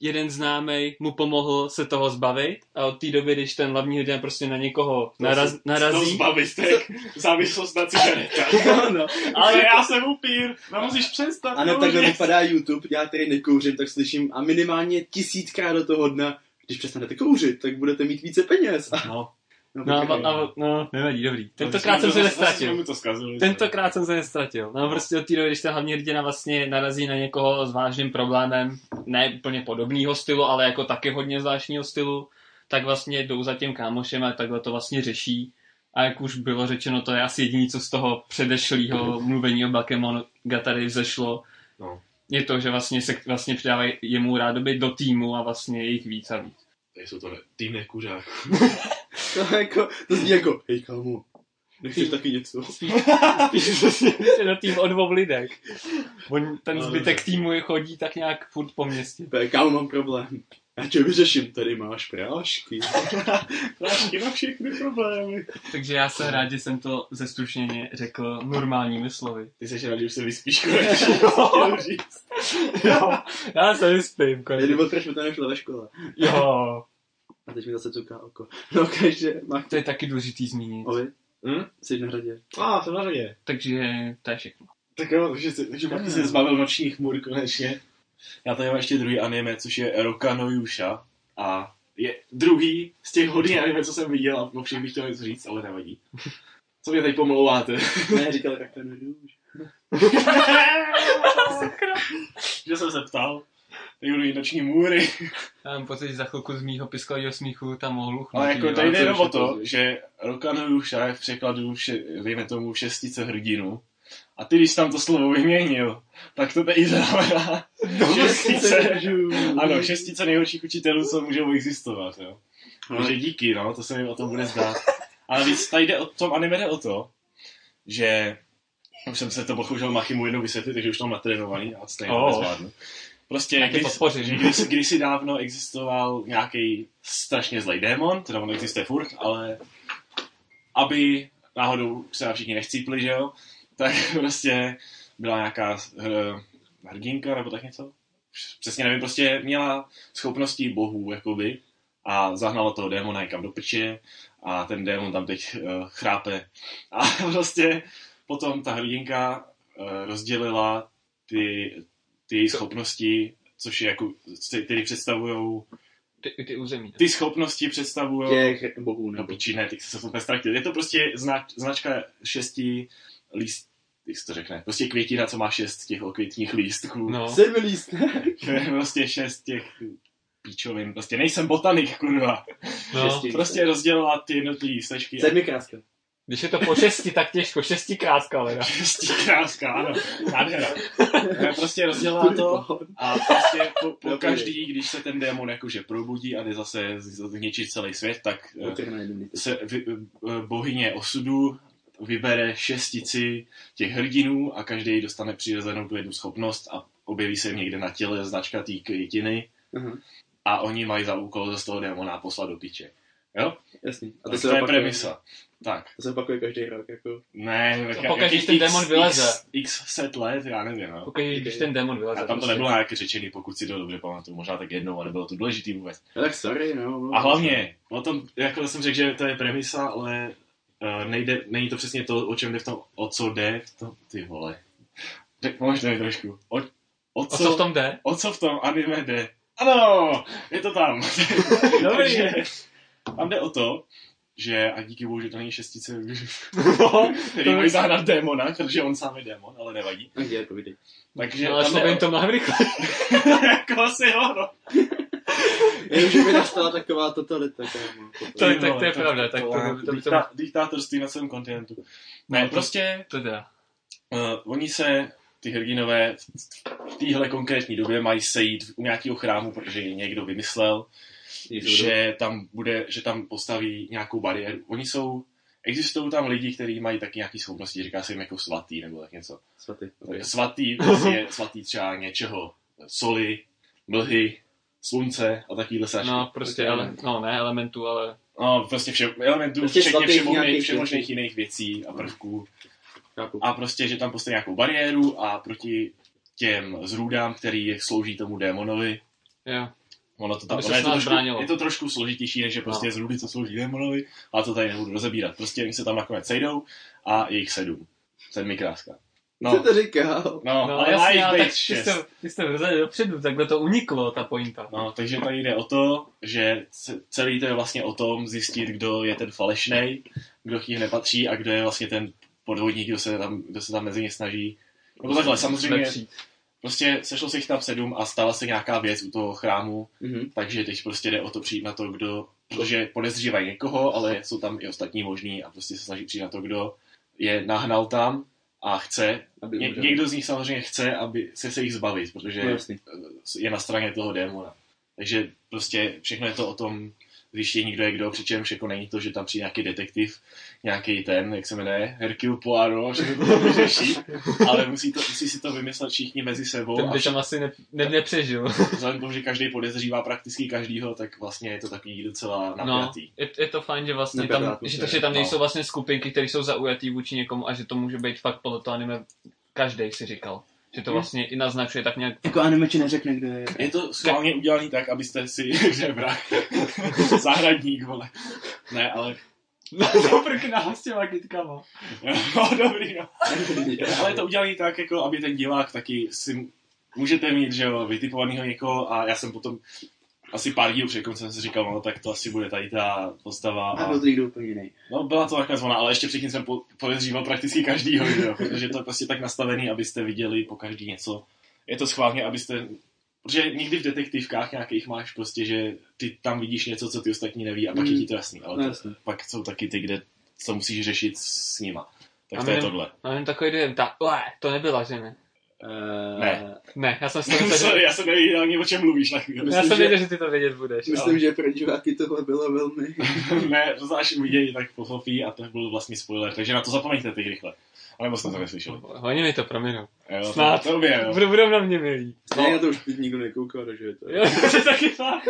jeden známý mu pomohl se toho zbavit a od té doby, když ten hlavní hrdina prostě na někoho naraz, To narazí, zbavit, to je závislost na cigaretách. No, no. Ale já jsem upír, no musíš přestat. Ano, takhle vypadá YouTube, já tady nekouřím, tak slyším a minimálně tisíckrát do toho dna, když přestanete kouřit, tak budete mít více peněz. No, no, no, no, no, nevadí, dobrý. Tentokrát jsem se nestratil. to. Tentokrát jsem se nestratil. No prostě od té doby, když ten hlavní hrdina vlastně narazí na někoho s vážným problémem, ne úplně podobného stylu, ale jako taky hodně zvláštního stylu, tak vlastně jdou za tím kámošem a takhle to vlastně řeší. A jak už bylo řečeno, to je asi jediné, co z toho předešlého mluvení o Bakemonogatari vzešlo. No. Je to, že vlastně se vlastně přidávají jemu rádoby do týmu a vlastně je jich víc a víc. Jsou to ne, tým nekuřák. To, jako, to zní jako, hej kámo, nechceš taky něco? Spíš vlastně na tým o dvou lidech. On, ten No, zbytek týmu chodí tak nějak furt po městě. To je, Kámo, mám problém. Já tě vyřeším, tady máš prášky. Prášky na všechny problémy. Takže já jsem rád, že jsem to zestručněně řekl normálními slovy. Ty jsi rád, že už se vyspíš konečně. říct. Jo, já se vyspím konečně. byl trash, mi to nešlo ve škole. Jo, A teď mi zase cuká oko. No, každé, máš to je taky důležitý zmínit. Ovi, Hm? jsi na řadě. A, to na řadě. Takže to je všechno. Tak jo, takže, se- takže Marky se zbavil nočních chmur konečně. Já tady mám ještě druhý anime, což je Roka no Yusha. A je druhý z těch hodně anime, co jsem viděl a o všem bych chtěl něco říct, ale nevadí. Co mě teď pomlouváte? Ne, říkal jak ten růž. že jsem se ptal. Noční můry. Já mám pocit, že za chvilku z mýho pisklavého smíchu tam mohl hluchnout. Ale jako tady jde jenom o to, pozdě. že Roka no Yusha je v překladu, vše, dejme tomu, šestice hrdinu. A ty, když tam to slovo vyměnil, tak to tady znamená šestice. Ano, šestice nejhorších učitelů, co můžou existovat, jo. Takže díky, no, to se mi o tom bude zdát. Ale víc, tady jde o tom anime jde o to, že už jsem se to bohužel Machimu jednou vysvětlit, takže už to mám natrénovaný a stejně to Oh. nezvládnu. Prostě, když, že když, kdysi dávno existoval nějaký strašně zlej démon, teda on existuje furt, ale aby náhodou se všichni nechcípli, že jo, tak prostě byla nějaká hr, hrdinka nebo tak něco. Přesně nevím, prostě měla schopnosti bohů, jakoby, a zahnala toho démona někam do piče a ten démon tam teď uh, chrápe. A prostě potom ta hrdinka uh, rozdělila ty, ty její schopnosti, což je jako, které představují, Ty, ty území. ty schopnosti představují Těch bohů, No nebo... piči, ne, ty se úplně ztratil. Je to prostě znač, značka šesti líst, jak se to řekne, prostě květina, co má šest těch okvětních lístků. No. Sedmi lístek. To je prostě šest těch píčovin. Prostě nejsem botanik, kurva. no. Prostě rozdělila ty jednotlivé lístečky. a Sedmi kráska. Když je to po šesti, tak těžko. Šesti kráska, ale. Šestí kráska, ano. Nádhera. Eh, Prostě rozdělila to a prostě po, po každý, když se ten démon jakože probudí a jde zase zničit celý svět, tak eh, jednu lístek. se vy, eh, bohyně osudu vybere šestici těch hrdinů a každý dostane přirozenou tu jednu schopnost a objeví se jim někde na těle značka té květiny Aha, a oni mají za úkol z toho démona poslat do piče. Jo? jasný. A To, to, se to je opakuje, premisa. Tak, To se opakuje každý rok, jako... ne, tak pokaždé jakých ten x- démon vyleze. X, x set let, já nevím, no. Pokud když ten démon vyleze. A tam to prostě. nebylo nějak řečený, pokud si to dobře pamatuju, možná tak jednou, a nebylo to důležitý vůbec. No tak sorry, no. A hlavně, o tom, jako jsem řekl, že to je premisa, ale uh, nejde, není to přesně to, o čem jde v tom, o co jde v tom, ty vole. Řek, pomožte mi trošku. O, o, O co, co v tom jde? o co v tom anime jde? Ano, je to tam. Dobrý. Takže tam jde o to, že, a díky bohu, že to není šestice, No, který mají zahrát démona, protože on sám je démon, ale nevadí. Je, povídej. Takže no, ale tam šlo jde by jim o- to mnohem rychle. jako asi jo, no. Jenom, že by nastala taková totalita, kámo. To je- tak to je pravda, tak to- to- Diktátorství na celém kontinentu. Ne, No, prostě To teda. uh, oni se, ty hrdinové, v téhle konkrétní době mají sejít u nějakého chrámu, protože ji někdo vymyslel, že tam bude, že tam postaví nějakou bariéru. Oni jsou existují tam lidi, kteří mají taky nějaký schopnosti, říká se jim jako svatý nebo tak něco. Svatý. Okay. Svatý, prostě svatý třeba něčeho, soli, mlhy, slunce a takovýhle sašky. No, prostě, ele, no ne elementů, ale No, prostě vše, elementů, Prostě včetně všemožných, nějakých všemožných jiných věcí a prvků. Chápu. A prostě, že tam postaví nějakou bariéru a proti těm zrůdám, který slouží tomu démonovi, jo. Ono to tam, ono je, to trošku, bránilo. je to trošku složitější, než že prostě No. no. zrůdy, co slouží démonovi, ale to tady nebudu rozebírat. Prostě oni se tam nakonec sejdou a je jich sedm. Sedmi kráska. Co No, to říkal? no, No, ale jasně, jich být tak ty šest. jste, ty jste vzali dopředu, takhle to uniklo, ta pointa. No, takže tady jde o to, že ce- celý to je vlastně o tom zjistit, kdo je ten falešnej, kdo k ním nepatří a kdo je vlastně ten podvodník, kdo se tam, kdo se tam mezi ně snaží. Nebo takhle, samozřejmě, Nepřijít. Prostě sešlo se jich tam sedm a stala se nějaká věc u toho chrámu, Mhm. takže teď prostě jde o to přijít na to, kdo, protože podezřívají někoho, ale jsou tam i ostatní možní a prostě se snaží přijít na to, kdo je nahnal tam a chce, Aby ně, někdo z nich samozřejmě chce, aby se se jich zbavit, protože No, jasný. je na straně toho démona. Takže prostě všechno je to o tom zjištění, kdo je kdo, přičemž jako není to, že tam přijde nějaký detektiv, nějaký ten, jak se jmenuje, Hercule Poirot, že to vyřeší, ale musí, to, musí si to vymyslet všichni mezi sebou Ten by tam asi ne, ne, nepřežil. vzhledem k tomu, že každý podezřívá prakticky každýho, tak vlastně je to takový docela No, napjatý. je, je, to fajn, že vlastně tam, že, to, že tam No. nejsou vlastně skupinky, které jsou zaujatý vůči někomu a že to může být fakt podle toho anime každý si říkal. Že to vlastně i naznačuje tak nějak Jako animeči neřekne, kdo je. Je to schválně udělaný tak, abyste si, vrah, zahradník, vole. Ne, ale, do prkna s těma kytkama. no dobrý, no. Ale je to udělané tak, jako aby ten divák taky si můžete mít, že jo, vytipovanýho někoho a já jsem potom asi pár dílů před koncem si říkal, no tak to asi bude tady ta postava. A A, byl to někdo úplně jiný. no byla to taková zvona, ale ještě předtím jsem po, podezříval prakticky každýho, že jo, protože to je prostě tak nastavený, abyste viděli po každý něco. Je to schválně, abyste Protože někdy v detektivkách nějakých máš prostě, že ty tam vidíš něco, co ty ostatní neví a pak Mm. je ti to jasný, ale No to, pak jsou taky ty, kde to musíš řešit s nima. Tak A to je my- tohle. A jen takový dojem, ta, to nebyla, že ne? Uh, Ne. Ne, já jsem si to myslel, Sorry, že, já jsem nevěděl ani o čem mluvíš na chvíli. já myslím, jsem že- věděl, že ty to vědět budeš. Myslím, ale... že pro diváky tohle bylo velmi... ne, to až uvidějí, tak pochopí a to byl vlastně spoiler, takže na to zapomeňte teď rychle. Ale moc jste to neslyšeli. Oni mi to prominou. Jo, Snad. To, to mě, jo. Budou, budou na mě milí. No. Já to už teď nikdo nekoukal, takže je to... Jo, to je taky fakt.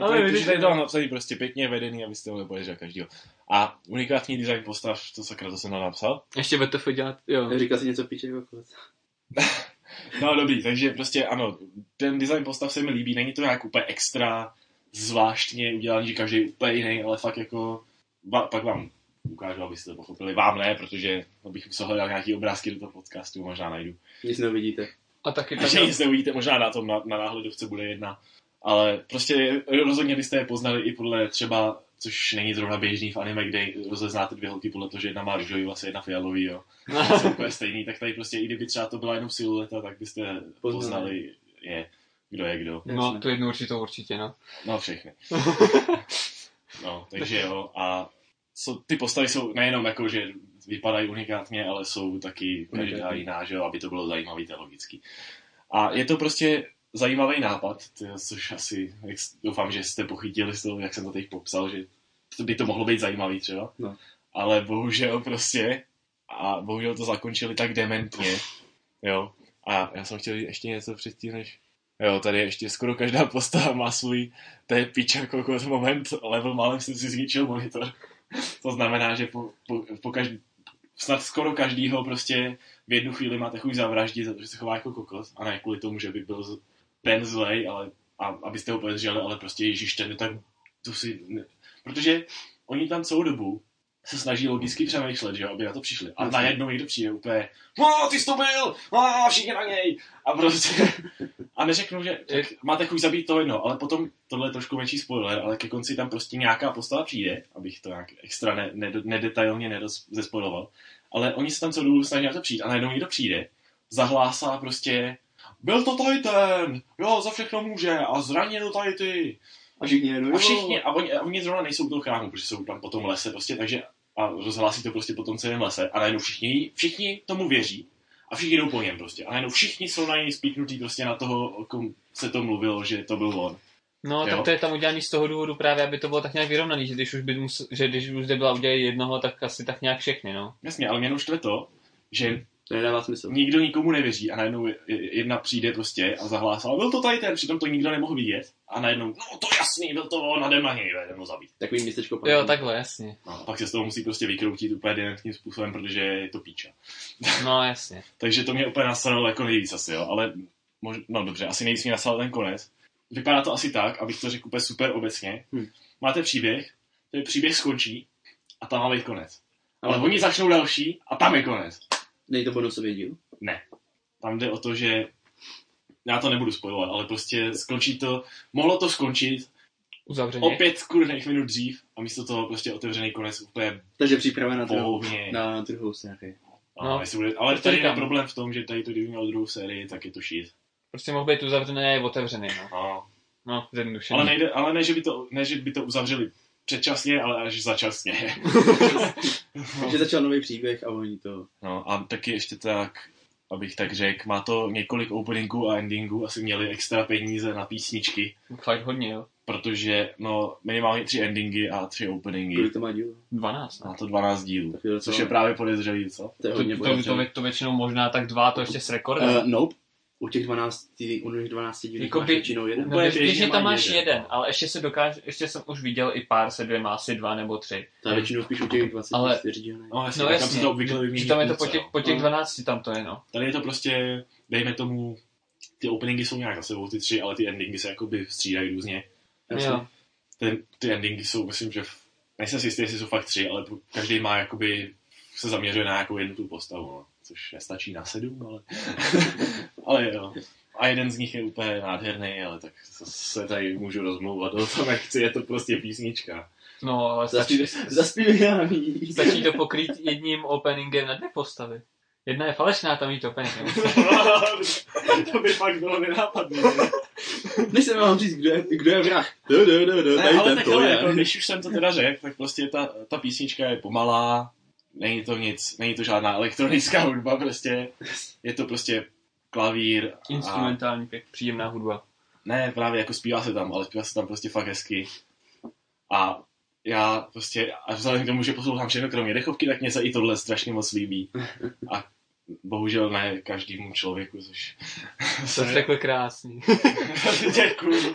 Ale Ale to, vidíš, že tady to napsaný prostě pěkně vedený, abyste mohli podezřet každýho. A unikátní design postav, to sakra, to jsem napsal. Ještě BTF dělat, jo. Říkal si něco píče jako No dobrý, takže prostě ano, ten design postav se mi líbí, není to nějak úplně extra zvláštně udělaný, že každý je úplně jiný, ale fakt jako, pak vám ukážu, abyste to pochopili. Vám ne, protože bych musel hledat nějaký obrázky do toho podcastu, možná najdu. Nic neuvidíte. A taky tak, nic neuvidíte, možná na tom na, na náhledovce bude jedna. Ale prostě rozhodně byste je poznali i podle třeba, což není zrovna běžný v anime, kde rozeznáte dvě holky podle toho, že jedna má růžový vlasy, jedna fialový, jo. Jsou úplně stejný, tak tady prostě, i kdyby třeba to byla jenom silueta, tak byste Poznali. poznali je, kdo je kdo. No, tu jednu určitou určitě, no. No, všechny. No, takže jo, a so, ty postavy jsou nejenom jako, že vypadají unikátně, ale jsou taky každá jiná, že jo, aby to bylo zajímavý, to je logický. A je to prostě zajímavý nápad, ty- což asi, jak, doufám, že jste pochytili z toho, jak jsem to teď popsal, že to by to mohlo být zajímavý třeba. No. Ale bohužel prostě, a bohužel to zakončili tak dementně, jo. A já jsem chtěl ještě něco předtím, než Jo, tady ještě skoro každá postava má svůj, to je piča kokot moment, level málem jsem si zničil monitor. To znamená, že po, po, po každý, snad skoro každýho prostě v jednu chvíli máte chuť zavraždit, protože se chová jako kokos a ne kvůli tomu, že by byl ten zlej, ale a, abyste ho podezřeli, ale prostě ježíš, ten je tak, to si, ne. Protože oni tam celou dobu se snaží logicky přemýšlet, že jo, aby na to přišli. A najednou někdo přijde úplně, no, ty jsi to byl, no, všichni na něj. A prostě, a neřeknu, že tak máte chuť zabít to jedno, ale potom, tohle je trošku menší spoiler, ale ke konci tam prostě nějaká postava přijde, abych to nějak extra ne, ne, nedetailně nedoz- zespoiloval, ale oni se tam celou dobu snaží na to přijít a najednou někdo přijde, zahlásá prostě, byl to tady ten, jo, za všechno může a zranil tady ty. A všichni jenom, A všichni, a oni, a oni zrovna nejsou u toho chrámu, protože jsou tam po tom lese prostě, takže a rozhlásí to prostě po tom celém lese a najednou všichni, všichni tomu věří a všichni jdou po něm prostě. A najednou všichni jsou na něj spíknutí prostě na toho, o kom se to mluvilo, že to byl on. No, Jo. tak to je tam udělaný z toho důvodu právě, aby to bylo tak nějak vyrovnaný, že když už by musel, že když už zde byla udělat jednoho, tak asi tak nějak všechny, no. Jasně, ale mě štve to, že To nedává smysl. nikdo nikomu nevěří a najednou je- je- jedna přijde prostě a zahlásila, byl to tady ten, přitom to nikdo nemohl vidět a najednou, no to jasný, byl to on, na dem na něj, jdem ho zabít. Takový městečko. Jo, takhle, jasně. No, a pak se z toho musí prostě vykroutit úplně dementním způsobem, protože je to píča. No, jasně. Takže to mě úplně nasralo jako nejvíc asi, jo, ale mož, no dobře, asi nejvíc mě nasral ten konec. Vypadá to asi tak, abych to řekl úplně super obecně. Hm. Máte příběh, ten příběh skončí a tam má být konec. Ale Ale oni začnou další a tam je konec. Nej to bonusový díl. Tam jde o to, že já to nebudu spojovat, ale prostě skončí to, mohlo to skončit Uzavřeně. o pět kurných minut dřív a místo toho prostě otevřený konec úplně Takže příprava na druhou, na druhou sérii. No, No, bude, ale to tady je problém v tom, že tady to, kdyby mělo druhou sérii, tak je to shit. Prostě mohl být uzavřený a je otevřený, no. No. No. Ale, nejde, ale ne, že by to, ne, že by to uzavřeli předčasně, ale až začasně. Že začal nový příběh a oni to... No a taky ještě tak, abych tak řekl, má to několik openingů a endingů, asi měli extra peníze na písničky, Fakt hodně, jo. protože no minimálně tři endingy a tři openingy. Kolik to má díl? 12, no. Má to 12 dílů, to což co? je právě podezřelý, co? To je To, hodně to, to, to, to, většinou možná tak dva, to ještě s rekordem. Uh, nope. U těch 12, u těch 12 dílů Jako máš většinou jeden. No, běžně běžně tam máš jeden. jeden, ale ještě se dokáže, ještě jsem už viděl i pár se dvěma, asi dva nebo tři. To je většinou spíš u těch 24 Ale- dílů. No jasně, No tak tam jasně, se to obvykle vymění Že tam je to po těch, po těch No. 12 tam to je, no. Tady je to prostě, dejme tomu, ty openingy jsou nějak za sebou ty tři, ale ty endingy se jakoby střídají různě. Jasně. Jo. Ten, ty endingy jsou, myslím, že nejsem si jistý, jestli jsou fakt tři, ale každý má jakoby, se zaměřuje na nějakou jednu tu postavu, no. což nestačí na sedm, ale, ale jo. A jeden z nich je úplně nádherný, ale tak se tady můžu rozmlouvat o tom, jak chci, je to prostě písnička. No, ale stačí, Zaspívání. stačí to pokrýt jedním openingem na dvě postavy. Jedna je falešná, tam jí to úplně to by fakt bylo nenápadné. Než jsem vám říct, kdo je, kdo je vrah. Do, do, do, do, Ne, ale tak ale, je. jako, když už jsem to teda řekl, tak prostě ta, ta písnička je pomalá, není to nic, není to žádná elektronická hudba, prostě je to prostě klavír a Instrumentální, pěk, příjemná hudba. ne, právě jako zpívá se tam, ale zpívá se tam prostě fakt hezky a já prostě, a vzhledem k tomu, že poslouchám všechno kromě dechovky, tak mě se i tohle strašně moc líbí a bohužel ne každému člověku, což To jsi řekl krásný. děkuju.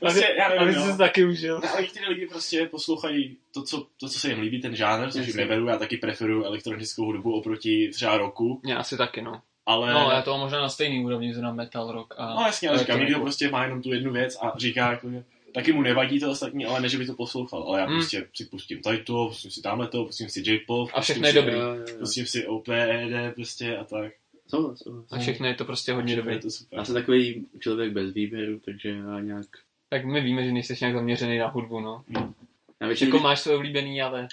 Prostě, já nevím, Ale no. jsi to taky užil. Ale někteří lidi prostě poslouchají to co, to, co se jim líbí, ten žánr, což jim neberu, já taky preferuju elektronickou hudbu oproti třeba roku, Já asi taky, no. Ale... No, já to mám možná na stejný úrovni, zrovna metal rock a... no jasně, ale říkám, někdo prostě má jenom tu jednu věc a říká, jako, že taky mu nevadí to ostatní, ale ne, že by to poslouchal, ale já Hmm. prostě si pustím tady to, pustím si tamhle to, pustím si J-pop, A všechno je si- dobrý. Pustím si OPED prostě a tak. Souhlas, souhlas. A všechno je to prostě hodně. Je to super. Já jsem takový člověk bez výběru, takže já nějak... Tak my víme, že nejsi nějak zaměřený na hudbu, no. Já většinou, Jako máš své oblíbený, ale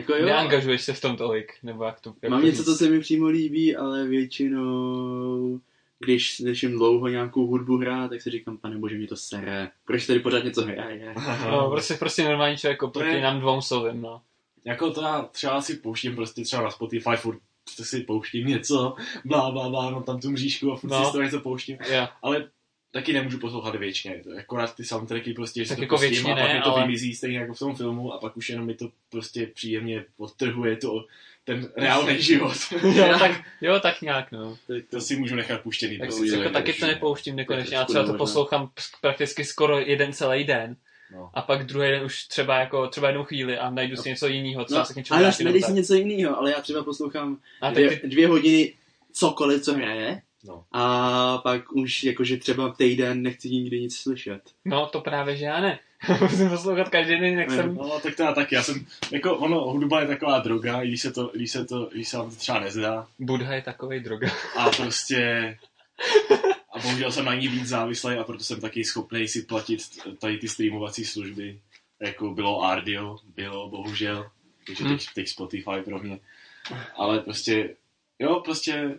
jako jo, neangažuješ se v tom tolik, nebo jak to... Jak mám to něco, co se mi přímo líbí, ale většinou, když slyším dlouho nějakou hudbu hrát, tak si říkám, pane bože, mě to sere. Proč tady pořád něco hraje? No, prostě, prostě normální člověk oproti To je- nám dvou slovem, no. Jako to já třeba si pouštím prostě třeba na Spotify, furt si pouštím něco, blá, blá, blá, no tam tu mřížku a furt No. si z toho něco pouštím. Já. Ale taky nemůžu poslouchat věčně. To je Akorát ty soundtracky prostě, že Tak si to jako pustím věčně a pak ne, mi to ale- vymizí stejně jako v tom filmu a pak už jenom mi to prostě příjemně podtrhuje to, ten reálný život. jo, tak, jo, tak nějak, no. to si můžu nechat puštěný. Tak prostě, si, jako taky to nepouštím nekonečně. Já třeba to poslouchám prakticky skoro jeden celý den. No. A pak druhý den už třeba jako třeba jednu chvíli a najdu si něco jiného, třeba No, se k něčemu ale si něco jiného, ale já třeba poslouchám A tak dvě, ty, dvě hodiny cokoliv, co hraje. No. A pak už jakože třeba týden nechci nikdy nic slyšet. no to právě, že já ne. Musím poslouchat každý den, jak jsem... No, tak to já taky. Já jsem, jako ono, hudba je taková droga, i když se to, když se to, když se vám to třeba nezdá. Budha je takovej droga. A prostě... A bohužel jsem na ní víc závislý a proto jsem taky schopný si platit tady ty streamovací služby. Jako bylo Ardio, bylo bohužel. Takže teď, teď Spotify pro mě. Ale prostě, jo, prostě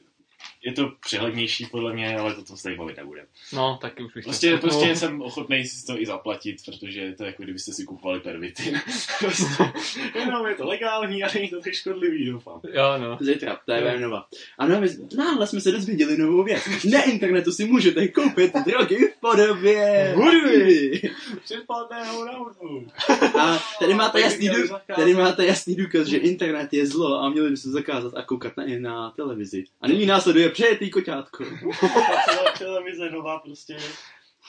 je to přehlednější podle mě, ale to, to se tady bavit nebude. No, taky už bych to Prostě, skutnul. prostě jsem ochotný si to i zaplatit, protože je to jako kdybyste si kupovali pervitin. prostě, jenom je to legální a není to tak škodlivý, doufám. Jo, no. Zítra, TV Nova. Ano, my, náhle jsme se dozvěděli novou věc. Na internetu si můžete koupit drogy v podobě hudby. Předplatného na hudbu. A tady máte, jasný, měli dů, zakázat. tady máte jasný důkaz, že internet je zlo a měli by se zakázat a koukat na, na televizi. A nyní následuje přejetý koťátko. Tele- televize nová prostě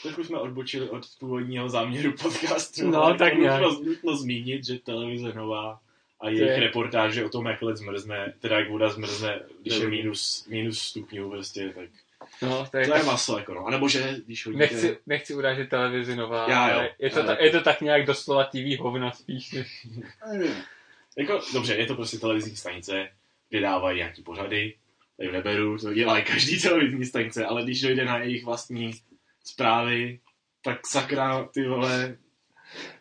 Trochu jsme odbočili od původního záměru podcastu. No, ale tak nějak. nutno, nutno zmínit, že televize nová a jejich je- reportáže o tom, jak led zmrzne, teda jak voda zmrzne, když je minus, minus stupňů prostě, tak No, to je, to je maso, jako no. A nebo že, když hodíte... nechci, nechci urážet televizi nová, Já jo, ale je to, ale- ta, je to tak nějak doslova TV hovna spíš. než- Jako, dobře, je to prostě televizní stanice, kde dávají nějaký pořady, tady neberu, to dělají každý televizní stanice, ale když dojde na jejich vlastní zprávy, tak sakra, ty vole,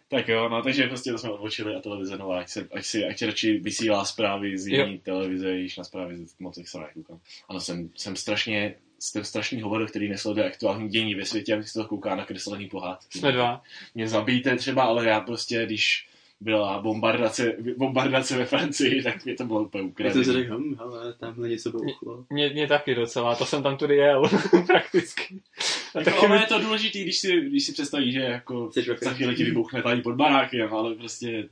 tak jo, no, takže prostě to jsme odbočili a televize nová, ať, se, ať si, ať radši vysílá zprávy z jiný televize, již na zprávy z- moc se nekoukám. Ano, jsem, jsem strašně, jsem strašný hovor, který nesleduje aktuální dění ve světě, abych si to kouká na kreslený pohádky. Jsme dva. Mě zabijte třeba, ale já prostě, když byla bombardace, bombardace ve Francii, tak mě to bylo úplně Já jsem si řekl, hm, hele, tamhle něco bouchlo. Mě, mě taky docela, to jsem tam tudy jel, prakticky. A Jako, ono mi, je to důležitý, když si, když si představíš, že jako za chvíli ti vybuchne tady pod barákem, ale prostě...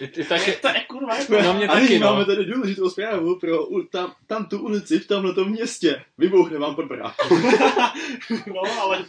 i, i taky, To je kurva, jako... no mě a taky, no. máme tady důležitou zprávu pro u, tam, tam tu ulici v tomhletom městě. Vybouchne vám pod bráku. no, ale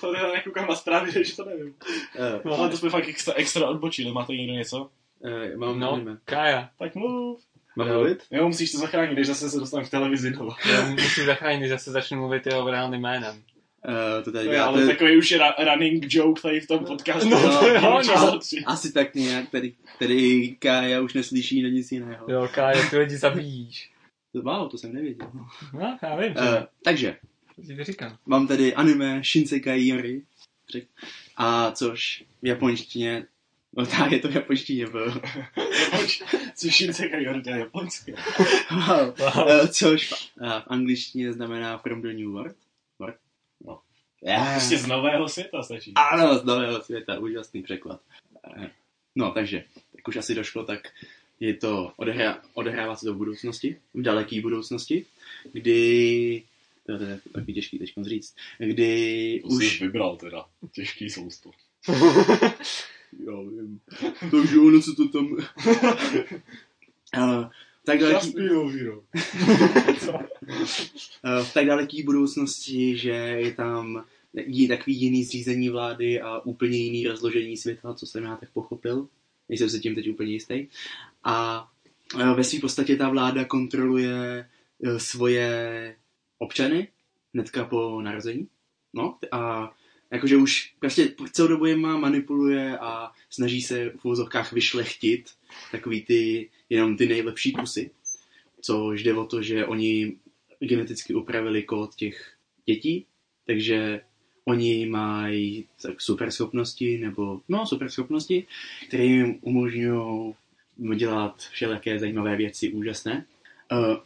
to teda nekoukám na zprávy, takže to nevím. Eh, No, ale to jsme fakt extra, extra odbočili, máte někdo něco? eh, mám No, anime. Kája, Tak mluv. Mám mluvit? Jo, musíš to zachránit, než zase se dostanu v televizi, no. já musím zachránit, že se začnu mluvit jeho reálným jménem. Eh, to tady To je, ale to- takový už je ra- running joke tady v tom podcastu. No, to jo, no. tři. Asi tak nějak, tady, tady Kája už neslyší na nic jiného. Jo, Kája, ty lidi zabíjíš. Wow, to jsem nevěděl. No, já vím, Uh, takže, co ti říkám. mám tady anime Shinsekai Yori, řek- a což v japonštině, no tak je to v japonštině, byl. Což jen se Jorda japonské. wow. Wow. uh, což uh, v angličtině znamená From the New World. Prostě z nového světa stačí. Ano, z nového světa, úžasný překlad. No, takže, jak už asi došlo, tak je to, odehrá, odehrává se to v budoucnosti, v daleké budoucnosti, kdy, to je takový těžký teď říct, kdy To už... jsi vybral teda. Těžký sousto. Já vím. Takže ono se to tam... uh, tak daleký, Hero. eh, v tak daleký budoucnosti, že je tam je takový jiný zřízení vlády a úplně jiný rozložení světa, co jsem já tak pochopil. Nejsem si tím teď úplně jistý. A eh, ve své podstatě ta vláda kontroluje eh, svoje občany hnedka po narození. No a jakože už prostě celou dobu je má manipuluje a snaží se v úvozovkách vyšlechtit takový ty, jenom ty nejlepší kusy. Což jde o to, že oni geneticky upravili kód těch dětí, takže oni mají tak super schopnosti, nebo no super schopnosti, které jim umožňují dělat všelijaké zajímavé věci úžasné. Uh,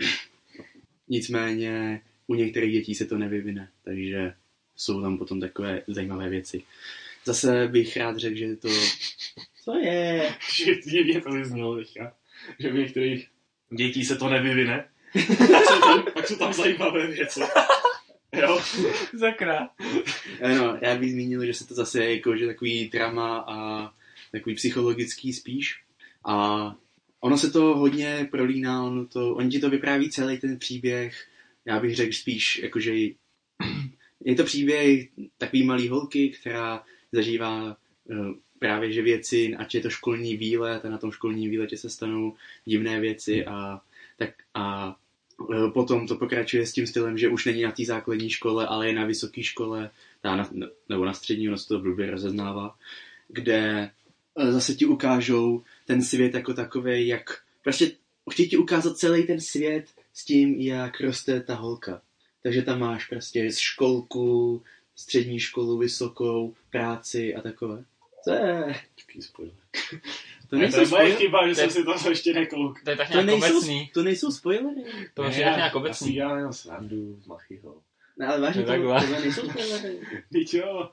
nicméně u některých dětí se to nevyvine, takže jsou tam potom takové zajímavé věci. Zase bych rád řekl, že to... Co je? Že to vyznělo. Že v některých dětí se to nevyvine. Pak, jsou tam, pak jsou tam zajímavé věci. Jo? Zakra. No, já bych zmínil, že se to zase je jako, že takový drama a takový psychologický spíš. A ono se to hodně prolíná, ono to, oni ti to vypráví celý ten příběh, já bych řekl spíš, jakože je to příběh takový malý holky, která zažívá eh, právě že věci, ať je to školní výlet a na tom školním výletě se stanou divné věci a tak a eh, potom to pokračuje s tím stylem, že už není na té základní škole, ale je na vysoké škole, na, nebo na střední, ono se to blbě rozeznává, kde eh, zase ti ukážou ten svět jako takový, jak prostě chtějí ti ukázat celý ten svět s tím, jak roste ta holka. Takže tam máš prostě z školku, střední školu, vysokou, práci a takové. To je, Takový spoiler. To Ne, nejsou to je moje spoilery. chyba, že To jsem si to ještě nekouk. To je tak To nějak nejsou, obecný. to nejsou spoilery. To je tak nějak obecný. Já jenom srandu z Machyho. Ne, ale vážně To to, je to, takhle. nejsou spoilery. Teď jo.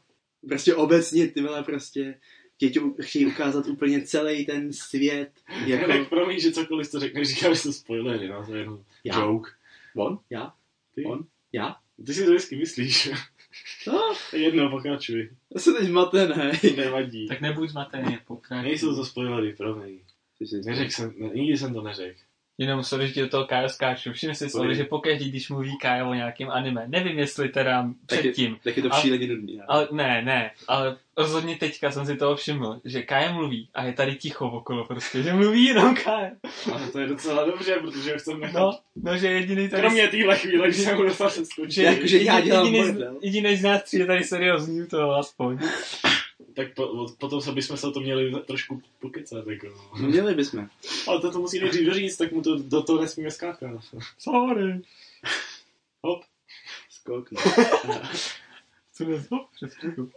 Prostě obecně ty vole prostě tě tě chtějí ukázat úplně celý ten svět. Jako... Tak Jako, promiň, že cokoliv to řekneš, říkáš, že to spoilery, no, to je jenom Já? joke. on? Já? Ty? On? Já? Ty si to vždycky myslíš. No, Jedno, pokračuj. já jsem teď zmatený. Nevadí. Tak nebuď zmatený, pokračuj. Nejsou to spoilery, promiň. Neřekl jsem, nikdy jsem to neřekl. Jenom sorry, že do toho Kyle skáču. Všimni si, sorry, že pokaždý, když mluví Kyle o nějakým anime, nevím, jestli teda Tak je- předtím, Tak je to Ale- šíleně nudný. ale ne, ne, ale rozhodně teďka jsem si toho všiml, že Kyle mluví a je tady ticho okolo prostě, že mluví jenom Kyle. Ale to je docela dobře, protože chcem nechat. No, no, že jediný tady... Kromě téhle chvíle, když jsem dostal se skočit, že, Jakože já dělám jediný, jediný z nás tři je tady seriózní, to aspoň. Tak po, potom se bychom se o to měli trošku pokecat. Jako. Měli bychom. Ale to, to musí nejdřív doříct, tak mu to do toho nesmíme skákat. Sorry. Hop. Skok, no. Co přes chvilku.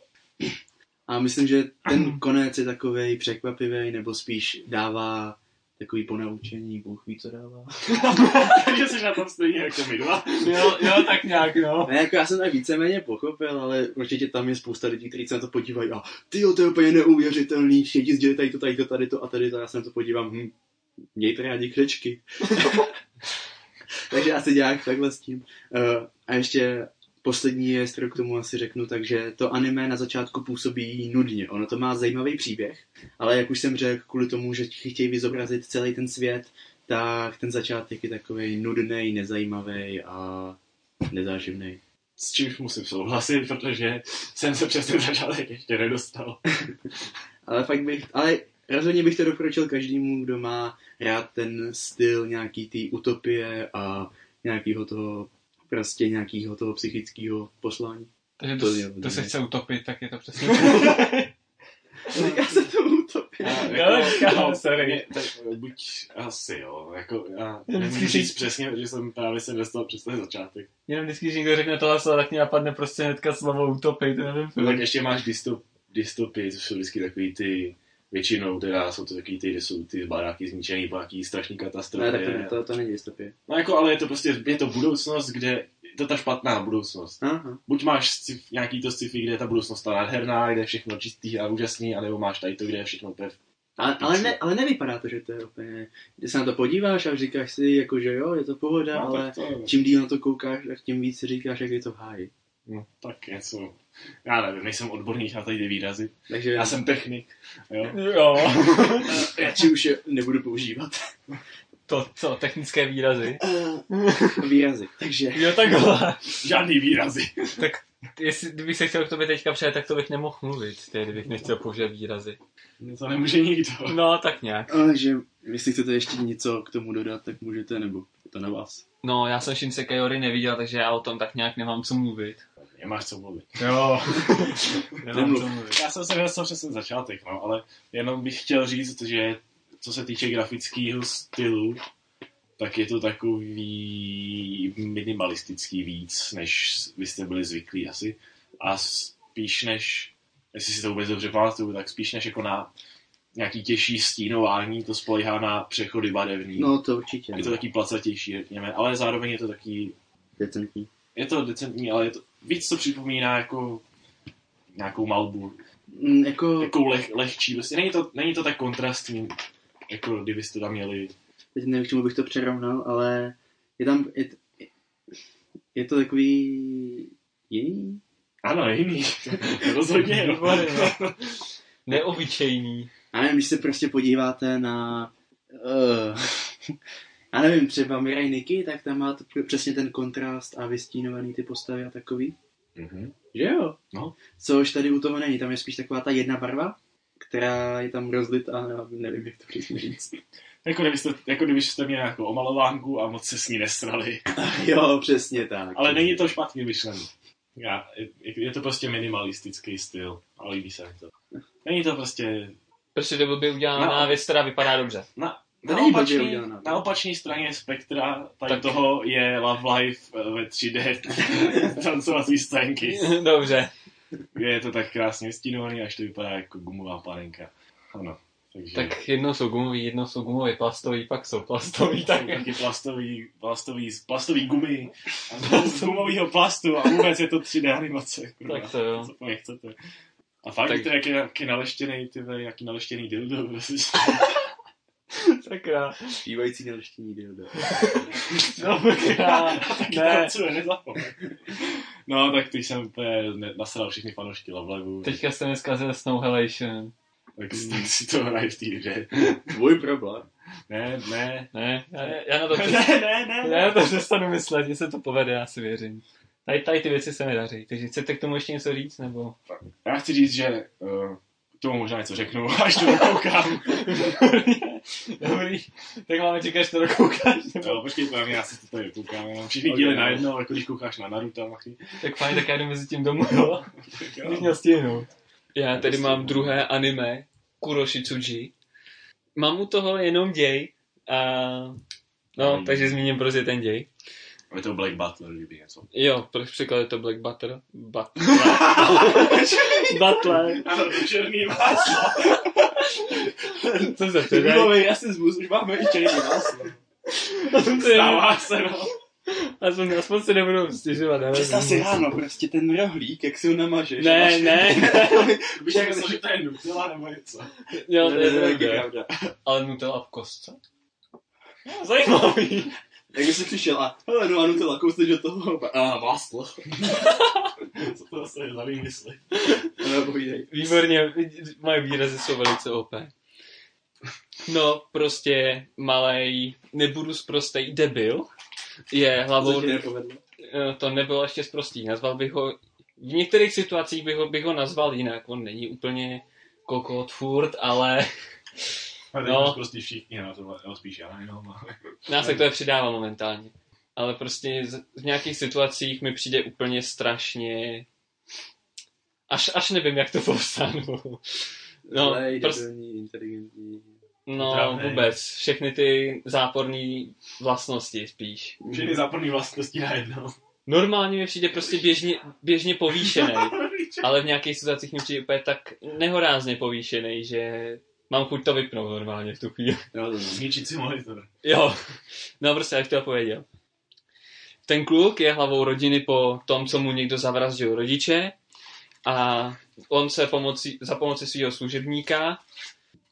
A myslím, že ten konec je takovej překvapivý, nebo spíš dává takový ponaučení, Bůh ví, co dává. Takže jsi na tom stejně jako my dva. Jo, jo, tak nějak, no. Ne, jako já jsem tak víceméně pochopil, ale určitě tam je spousta lidí, kteří se na to podívají a ty to je úplně neuvěřitelný, všichni sdělí tady to, tady to, tady to a tady to, já se na to podívám, hm, mějte rádi křečky. Takže asi nějak takhle s tím. Uh, a ještě poslední je, kterou k tomu asi řeknu, takže to anime na začátku působí nudně. Ono to má zajímavý příběh, ale jak už jsem řekl, kvůli tomu, že chtějí vyzobrazit celý ten svět, tak ten začátek je takový nudný, nezajímavý a nezáživný. S čímž musím souhlasit, protože jsem se přes ten začátek ještě nedostal. Ale fakt bych, ale rozhodně bych to doporučil každému, kdo má rád ten styl nějaký té utopie a nějakého toho, prostě nějakého toho psychického poslání. Takže To to, to se chce utopit, tak je to přesně. Říká se tomu utopie. Jo, říkám, sorry. mě- tak, buď asi jo, jako já Já nemůžu vždycky říct přesně, že jsem právě se dostal přes ten začátek. Jenom vždycky, když někdo řekne tohle slovo, tak mě napadne prostě hnedka slovo utopit, nevím. No, tak ještě máš dystop, dystopy, což jsou vždycky takový ty, většinou teda jsou to takový ty, kde jsou ty baráky zničený po nějaký strašný Ne, katastrofě. tak to, to, to není dystopie. No jako, ale je to prostě, je to budoucnost, kde, je to ta špatná budoucnost. Aha. Buď máš sci- nějaký to sci-fi, kde je ta budoucnost ta nádherná, kde je všechno čistý a úžasný, anebo máš tady to, kde je všechno úplně Ale, ale, ne, ale nevypadá to, že to je úplně... Když se na to podíváš a říkáš si, jako, že jo, je to pohoda, No, ale to, čím díl na to koukáš, tak tím víc říkáš, jak je to v háji. No, tak něco. Já nevím, nejsem odborník na tady ty výrazy. Takže Já jsem technik. Jo. Jo. radši už je nebudu používat. To, co, technické výrazy. Výrazy. Takže Jo, takhle. Žádný výrazy. tak jestli, kdybych se chtěl k tobě teďka přejet, tak to bych nemohl mluvit, tedy kdybych nechtěl použít výrazy. To nemůže nikdo. No, tak nějak. Takže jestli chcete ještě něco k tomu dodat, tak můžete, nebo je to na vás. No, já jsem Shinsekai Ori neviděl, takže já o tom tak nějak nemám co mluvit. Nemáš co mluvit. Jo. nemám co mluvit. Já jsem se dostal přes ten začátek, no, ale jenom bych chtěl říct, že co se týče grafického stylu, tak je to takový minimalistický víc, než vy jste byli zvyklí asi. A spíš než, jestli si to vůbec dobře pamatuju, tak spíš než jako na nějaký těžší stínování, to spolíhá na přechody barevný. No to určitě. Je to taky placatější, řekněme, ale zároveň je to taky, decentní. je to decentní, ale je to, víc to připomíná jako nějakou malbu, Mm, jako, takovou leh, lehčí, prostě není to, není to tak kontrastní, jako kdybyste tam měli, teď nevím, k čemu bych to přerovnal, ale je tam, je, je to takový jiný? ano, jiný, rozhodně, jo. Neobyčejný. Já nevím, když se prostě podíváte na, uh, já nevím, třeba Mirai Nikki, tak tam má to přesně ten kontrast a vystínovaný ty postavy a takový. Mhm. Že jo? No. Což tady u toho není, tam je spíš taková ta jedna barva, která je tam rozlitá, já nevím, jak to říct. Jako kdybyste, jako kdybyste měli nějakou omalovánku a moc se s ní nesrali, jo, přesně tak. ale není to špatný myšlený. Já, je, je to prostě minimalistický styl a líbí se mi to. Není to prostě Prostě to by udělaná No. věc, která vypadá dobře. Na, To na, blbě opačný, na opačné straně spektra tady Tak- toho je Love Life eh, ve 3D tancovací scénky, Dobře. je to tak krásně stínovaný, až to vypadá jako gumová panenka. Ano. Takže... Tak jednou jsou gumový, jednou jsou gumový plastový, pak jsou plastový, tak taky plastový, plastový, plastový gumy a z gumového plastu a vůbec je to 3D animace. Kurva. Tak to jo. Co po mě chcete? A fakt Tak- to je jaký, jaký naleštěný, ty jaký naleštěný dildo. Prostě. sakra. Zpívající neleštění dildo. Sakra. ne. Tancuje, nezapomeň. No, tak teď jsem úplně ne- nasral všechny fanoušky Love Live. Teďka jste mi zkazil Snow Halation. Tak, tak si to hraje v té hře. Tvůj problém. Ne, ne. Ne, já, já na to Ne, přes... ne, ne. já na to přestanu myslet, že se to povede, já si věřím. Tady, tady ty věci se mi daří. Takže chcete k tomu ještě něco říct, nebo? Já chci říct, že uh, k tomu možná něco řeknu, až to dokoukám. Dobrý, tak máme čekat, až to dokoukáš. Nebo... Jo, počkej, to já si to tady dokoukám. Já mám všechny Ok. díly najednou, jako když koukáš na Naruto. Machy. Tak fajn, tak já jdu mezi tím domů, jo? Tak Když jo. měl stihnout. Já tady mám druhé anime, Kuroshitsuji. Mám u toho jenom děj. A... No, Mm. takže zmíním prostě ten děj. Je to Black Butler, kdyby něco. Jo, proč překlad je to Black Butter? Butler. Butler. Ano, to černý máslo. Co se předá? Nulový rasismus, už máme i černý máslo. Stává se, no. Aspoň, aspoň se nebudu stěžovat. ale- Představ si ráno, prostě ten rohlík, jak si ho namažeš. Ne, Máš- ne. Bych tak myslel, že to je Nutella nebo něco. Jo, Ne, to ne, je ne, pravda. Ale Nutella v kostce? Zajímavý. Jak jsi přišel a hele, no a Nutella, kousneš do toho. A máslo. Co to zase je za výmysly? No. Výborně, moje výrazy jsou velice OP. No, prostě malej, nebudu sprostej debil, je hlavou, eh, to nebylo ještě sprostý, nazval bych ho, v některých situacích bych ho, bych ho nazval jinak, on není úplně kokot furt, ale A teď No. no. prostě všichni na tohle, jo, spíš já jenom. ale- nás se to je přidává momentálně. Ale prostě z- v nějakých situacích mi přijde úplně strašně, až, až nevím, jak to popsat. No, prostě- debilní, inteligentní. No, Otravnej. vůbec. Všechny ty záporné vlastnosti spíš. Všechny záporný vlastnosti najednou. Normálně mi přijde prostě běžně, běžně povýšený, ale v nějakých situacích mi přijde úplně tak nehorázně povýšený, že mám chuť to vypnout normálně v tu chvíli. Jo. Zničit si monitor. Jo, no prostě, jak to pověděl. Ten kluk je hlavou rodiny po tom, co mu někdo zavraždil rodiče a on se pomocí, za pomoci svého služebníka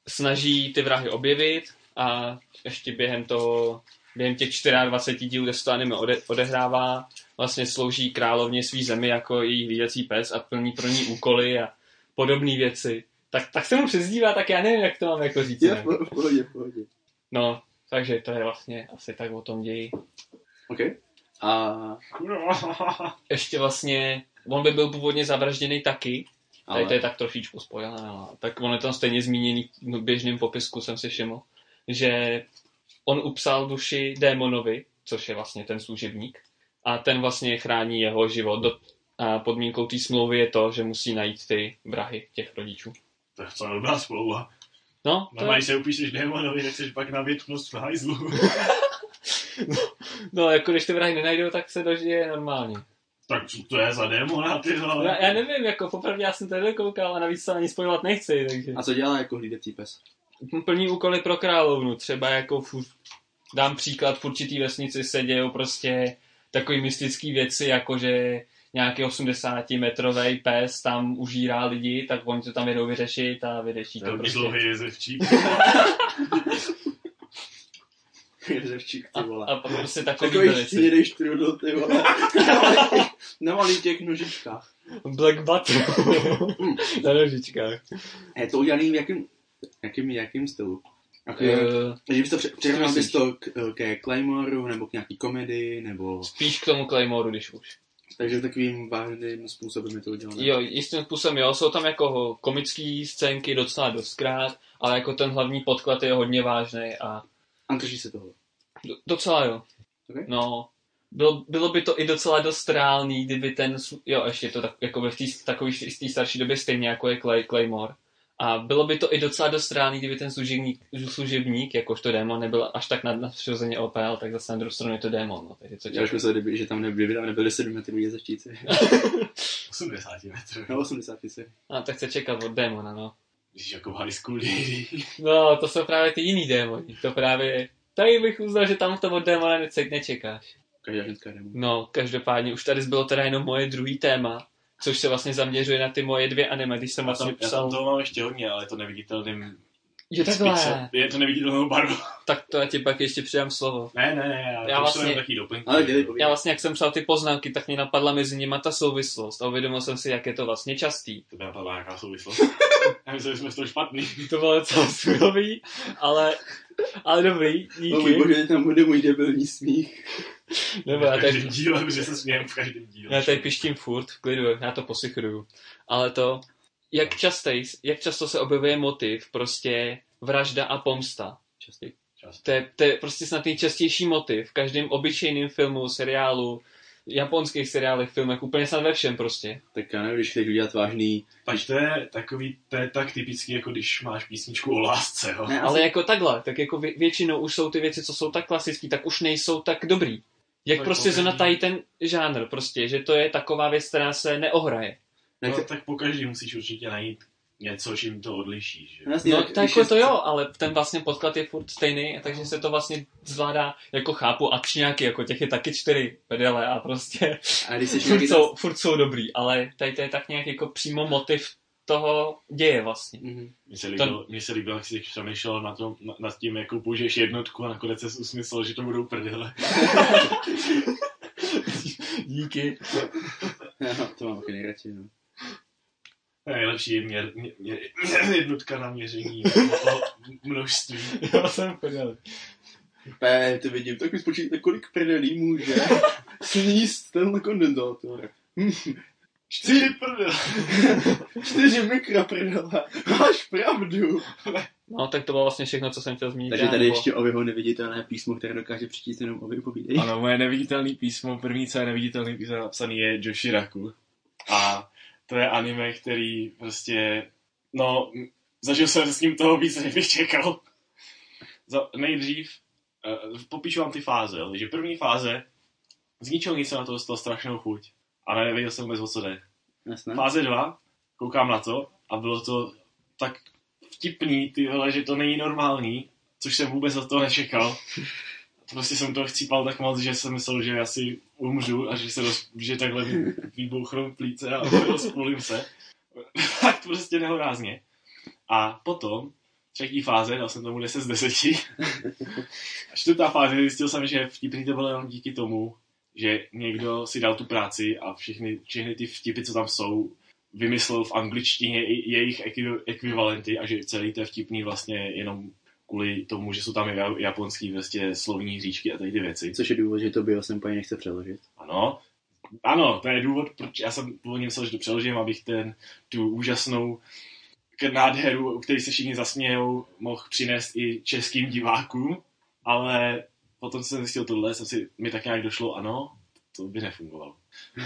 snaží ty vrahy objevit a ještě během toho, během těch 24 dílů, kde se to anime ode, odehrává, vlastně slouží královně svý zemi jako její hlídací pes a plní pro ní úkoly a podobné věci. Tak, tak se mu přezdívá, tak já nevím, jak to mám jako říct. Jinak. v pohodě, v pohodě. No, takže to je vlastně asi tak o tom ději. OK. A. Ještě vlastně, on by byl původně zavražděný taky, ale... ale tady to je tak trošičku spojené, ale tak on je tam stejně zmíněný v běžném popisku, jsem si všiml, že on upsal duši démonovi, což je vlastně ten služebník, a ten vlastně chrání jeho život. Do, a podmínkou té smlouvy je to, že musí najít ty vrahy těch rodičů. To je docela dobrá splouva. No, to Normálně je, se upíšeš démonovi, nechceš pak na větnost v hajzlu. no, jako když ty vrahy nenajdou, tak se dožije normálně. tak co to je za démona, ty vole? Já, já nevím, jako popravdě já jsem to nedokoukal a navíc se ani spojovat nechci, takže... a co dělá jako hlídací pes? plní úkoly pro královnu. Třeba jako v, dám příklad, v určitý vesnici se dějou prostě takový mystický věci, jako že nějaký 80-metrový pes tam užírá lidi, tak oni to tam jedou vyřešit a vyřeší to prostě. dlouhý jezevčík. Jezevčík, A, ty vole. a pak prostě takový Takový štědej štrudl, ty vole. Na malých- těch nožičkách. Black Butter. Na nožičkách. Je to udělaný v jakým, jakým, jakým stylu? Jako, uh, bys to přirovnal bys to k, ke Claymoru, nebo k nějaký komedii, nebo... spíš k tomu Claymoru, když už. Takže takovým vážným způsobem je to udělané. Jo, jistým způsobem jo, jsou tam jako komické scénky docela dostkrát, ale jako ten hlavní podklad je hodně vážný a A drží se toho. Do, docela jo. Ok. No, bylo, bylo by to i docela dost reálný, kdyby ten, jo, ještě to tak, jako v té takový v té starší době stejně jako je Clay, Claymore. A bylo by to i docela dost reálný, kdyby ten služebník, služebník jakožto démon, nebyl až tak nad- nadpřirozeně OP, ale tak zase na druhou stranu je to démon. No, takže co Já už čekat? myslel, kdyby, že tam nebyly, kdyby tam nebyly 7 metrů jezevčíci. 80 metrů. No 80 si. A tak se čekat od démona, no. Jsi jako high school. No, to jsou právě ty jiný démoni. To právě... Tady bych uznal, že tam v tom od démona nečekáš. Každá ženská démon. No, každopádně už tady bylo teda jenom moje druhý téma, což se vlastně zaměřuje na ty moje dvě anime, když jsem Já vlastně tam, já psal... tam toho mám ještě hodně, ale je to neviditelným takhle, Je to neviditelnou barvu. tak to já ti pak ještě přidám slovo. Ne, ne, ne, já, Já já to vlastně- taky doplňky. Ale dělej, Já vlastně, jak jsem psal ty poznámky, tak mě napadla mezi nimi ta souvislost a uvědomil jsem si, jak je to vlastně častý. To by napadla nějaká souvislost. já myslím, že jsme z toho špatný. To bylo docela surový, ale, ale dobrý, díky. bože, tam bude můj debilní smích. Nebo já v každém tady, díle, protože se smějem v každém díle. já tady pištím furt, v klidu, já to posychruju. Ale to, jak, častej, jak často se objevuje motiv, prostě vražda a pomsta. Častý. Čas. To je, to je prostě snad nejčastější motiv v každém obyčejném filmu, seriálu, japonských seriálech, filmech, úplně snad ve všem prostě. Tak já nevím, když chceš udělat vážný... Pač to je takový, to je tak typický, jako když máš písničku o lásce, jo. Ne, Ale jako takhle, tak jako vě- většinou už jsou ty věci, co jsou tak klasické, tak už nejsou tak dobrý. Jak Tak prostě zonatají ten žánr, prostě, že to je taková věc, která se neohraje. Ne, No, tak po každý musíš určitě najít něco, čím to odlišíš. Že? Jasně, No, tak jako je- to jo, ale ten vlastně podklad je furt stejný, takže se to vlastně zvládá, jako chápu, akčňáky, jako těch je taky čtyři pedele a prostě A když jsi furt nějaký... jsou, furt jsou dobrý, ale tady to je tak nějak jako přímo motiv toho děje vlastně. Mhm. Mně se, líbilo, mně se líbilo, jak jsi přemýšlel na tom, na, nad tím, jakou použiješ jednotku a nakonec se usmyslel, že to budou prdele. Díky. Já to mám taky nejradši, no. Nejlepší je měr, mě, mě, jednotka na měření o množství. Já jsem prdel. Pé, to vidím, tak mi spočítáte, kolik prdelí může sníst tenhle kondenzátor. Čtyři prdele. Čtyři mikroprdele. Máš pravdu. No, tak to bylo vlastně všechno, co jsem chtěl zmínit. Takže tady nebo- ještě ovyho neviditelné písmo, které dokáže přičíst jenom ovy, povídej. Ano, moje neviditelné písmo, první, co je neviditelný písmo napsaný, je Joshiraku. A to je anime, který prostě, no, zažil jsem s ním toho víc, než bych čekal. Za, nejdřív, uh, popíšu vám ty fáze, jo. takže první fáze, z ničeho nic na to dostal strašnou chuť. Ale nevěděl jsem vůbec, o co jde. Jasné. Fáze 2, koukám na to a bylo to tak vtipný, ty vole, že to není normální, což jsem vůbec od toho nečekal. Prostě jsem to chcípal tak moc, že jsem myslel, že asi umřu a že se roz, že takhle vybouchnou plíce a rozpůlím se. tak prostě nehorázně. A potom, třetí fáze, dal jsem tomu 10 z 10. A čtvrtá fáze, zjistil jsem, že vtipný to bylo jenom díky tomu, že někdo si dal tu práci a všechny, všechny ty vtipy, co tam jsou, vymyslel v angličtině jejich ekvi- ekvivalenty a že celý to je vtipný vlastně jenom kvůli tomu, že jsou tam ja- japonský vlastně slovní hříčky a tady ty věci. Což je důvod, že to byl jsem úplně nechce přeložit. Ano, ano, to je důvod, proč já jsem původně myslel, že to přeložím, abych ten, tu úžasnou k- nádheru, u který se všichni zasmějou, mohl přinést i českým divákům, ale potom jsem zjistil tohle, jsem si, mi tak nějak došlo, ano, to by nefungovalo.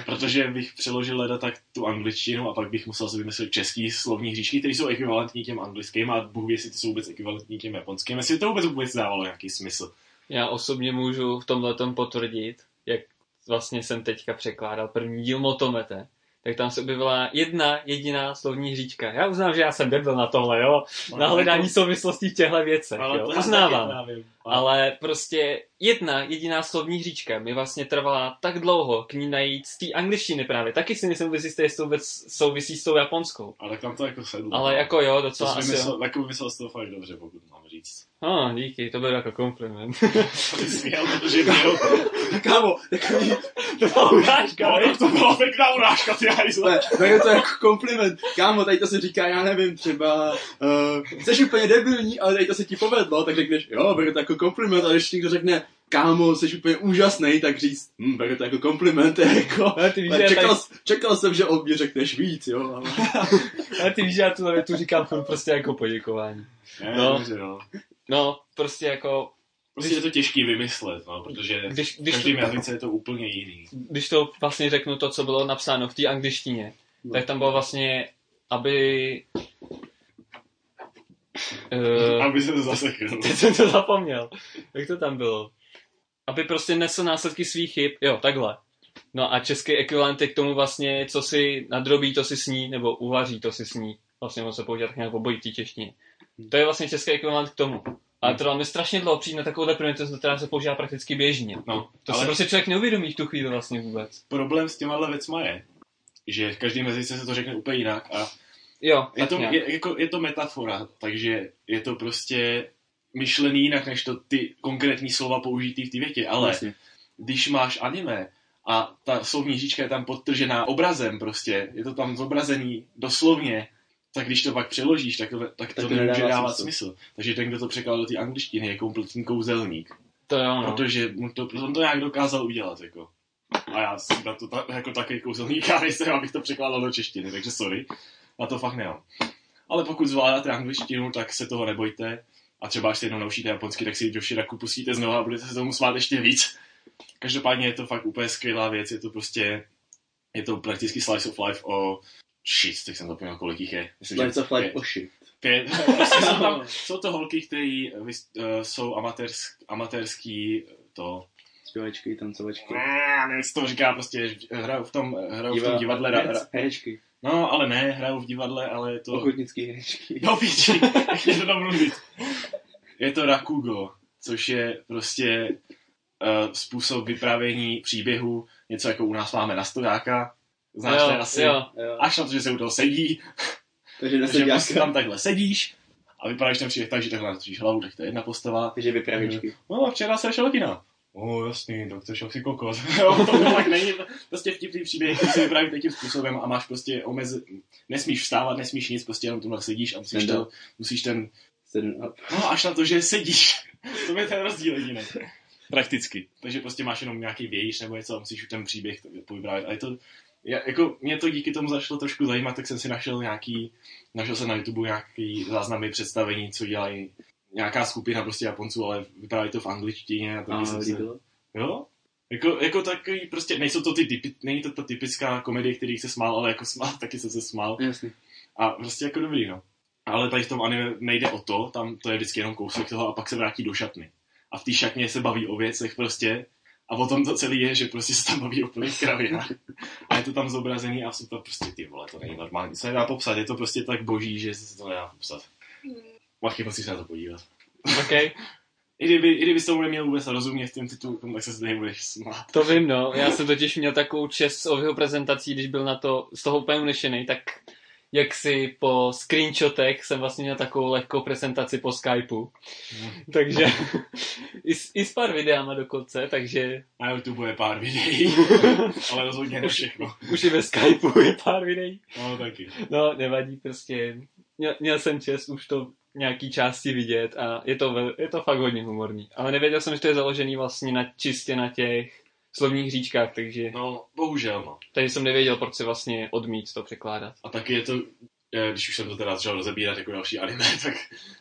Protože bych přeložil leda tak tu angličtinu a pak bych musel si vymyslet český slovní hříčky, které jsou ekvivalentní těm anglickým a Bůh ví, jestli ty jsou vůbec ekvivalentní těm japonským, jestli to vůbec vůbec dávalo nějaký smysl. Já osobně můžu v tomhle potvrdit, jak vlastně jsem teďka překládal první díl Motomete, tak tam se objevila jedna jediná slovní hříčka. Já uznám, že já jsem debil na tohle, jo, na hledání souvislostí v těchto věcech, Ale jo, uznávám. Ale prostě jedna jediná slovní hříčka mi vlastně trvala tak dlouho k ní najít z té angličtiny právě. Taky si nejsem vůbec jistý, jestli to vůbec souvisí s tou japonskou. Ale tak tam to jako sedlo. Ale jako jo, to docela jsi asi vymyslel, jo. jako vymyslel z toho fakt dobře, pokud mám říct. Oh, díky, to byl jako kompliment. To protože měl... Kámo, takový... to byla urážka, No, tak to byla pěkná urážka, ty hajzle. Ne, beru to jako kompliment. Kámo, tady to se říká, já nevím, třeba, uh, jsi úplně debilní, ale tady to se ti povedlo, tak řekneš, jo, beru to jako kompliment, ale když někdo řekne, kámo, jsi úplně úžasný, tak říct, hm, beru to jako kompliment, jako, Ale ty víš, čekal, tady, čekal jsem, že o mě řekneš víc, jo, ale... ale ty víš, že já tu větu říkám prostě jako poděkování. Ne, No. dobře, no. No, prostě jako, Prostě je to těžký vymyslet, no, protože když, v když, to, každém jazyce je to úplně jiný. když to vlastně řeknu to, co bylo napsáno v té angličtině, No. tak tam bylo vlastně, aby... Uh, Aby se to zasekl. Teď jsem to zapomněl. Jak to tam bylo? Aby prostě nesl následky svých chyb. Jo, takhle. No a český ekvivalent je k tomu vlastně, co si nadrobí, to si sní, nebo uvaří, to si sní. Vlastně on se používá tak nějak té češtině. To je vlastně český ekvivalent k tomu. Ale to mi strašně dlouho přijít na takovouhle primitivu, která se používá prakticky běžně. No, To ale si prostě člověk neuvědomí v tu chvíli vlastně vůbec. problém s těma věcma je, že v každém jazyce se to řekne úplně jinak a Jo, je to, nějak. je, jako, je to metafora, takže je to prostě myšlený jinak, než to ty konkrétní slova použitý v té větě, ale Jasně. když máš anime a ta slovní říčka je tam podtržená obrazem prostě, je to tam zobrazený doslovně, tak když to pak přeložíš, tak to, tak Tak to, to nemůže dávat smysl. smysl. Takže ten, kdo to překládal do té angličtiny, je kompletní kouzelník. To jo, no. Protože mu to, on to nějak dokázal udělat, jako. A já si na to ta, jako takový kouzelník, já nejsem, abych to překládal do češtiny, takže sorry, na to fakt nemám. Ale pokud zvládáte angličtinu, tak se toho nebojte. A třeba až se jednou naučíte japonsky, tak si do Shiraku pustíte znovu a budete se tomu smát ještě víc. Každopádně je to fakt úplně skvělá věc, je to prostě, je to prakticky slice of life o shit, tak jsem zapomněl, kolik jich je. Myslím, Slice of life pět. o shit. Pět. Prostě jsou, tam, jsou to holky, které uh, jsou amatérsk, amatérský to Zpěvačky, tancovačky. Ne, nevím, co to říká, prostě hrajou v tom, hrajou v tom Diva- divadle. Herečky. No, ale ne, hrajou v divadle, ale je to... Ochotnický herečky. No, píči, jak mě to domluvit. Je to Rakugo, což je prostě uh, způsob vyprávění příběhu, něco jako u nás máme na stojáka. Znáš jo, to asi? jo. Jo. Až na to, že se u toho sedí, Takže takže prostě tam takhle sedíš a vypadáš ten příběh tak, že takhle natočíš hlavu, tak to je jedna postava. Takže vypravěčky. No, včera se šel kina. O, jasný, tak to šel si kokos. jo, to tak není. Prostě vtipný příběh, který se vypráví takým způsobem a máš prostě omez... Nesmíš vstávat, nesmíš nic, prostě jenom tomhle sedíš a musíš, to, musíš ten... No, až na to, že sedíš. to je ten rozdíl jediný. Prakticky. Takže prostě máš jenom nějaký vějíš nebo něco a musíš ten příběh povyprávět. A je to, já, jako mě to díky tomu začalo trošku zajímat, tak jsem si našel nějaký, našel jsem na YouTube nějaký záznamy představení, co dělají nějaká skupina prostě Japonců, ale vyprávějí to v angličtině a taky A jsem se, líbilo? jo? Jako, jako takový, prostě nejsou to ty typy, není to ta typická komedie, který se smál, ale jako smál, taky jsem se smál. Jasně. A prostě jako dobrý, no. Ale tady v tom anime nejde o to, tam to je vždycky jenom kousek toho a pak se vrátí do šatny. A v té šatně se baví o věcech prostě a potom to celé je, že prostě se tam baví o plných kravinách. A je to tam zobrazený a jsou to prostě ty vole, to není normální. Co nedá popsat, je to prostě tak boží, že se to nedá popsat. Machy, musíš se na to podívat. OK, I kdyby, i kdyby to neměl vůbec rozumět tím titulkům, tak se z něj budeš smát. to vím, no. Já jsem totiž měl takovou čest s jeho prezentací, když byl na to z toho úplně unešený, tak jak si po screenshotech jsem vlastně měl takovou lehkou prezentaci po Skypeu. Takže i, s, i s pár videama dokonce, takže Na YouTube je pár videí, ale rozhodně ne všechno. už i ve Skypeu je pár videí. No taky. No, nevadí, prostě měl, měl jsem čest už to nějaký části vidět a je to, je to fakt hodně humorní. Ale nevěděl jsem, že to je založený vlastně na, čistě na těch slovních říčkách, takže No, bohužel, no. tady jsem nevěděl, proč se vlastně odmít to překládat. A taky je to, když už jsem to teda začal rozebírat jako další anime, tak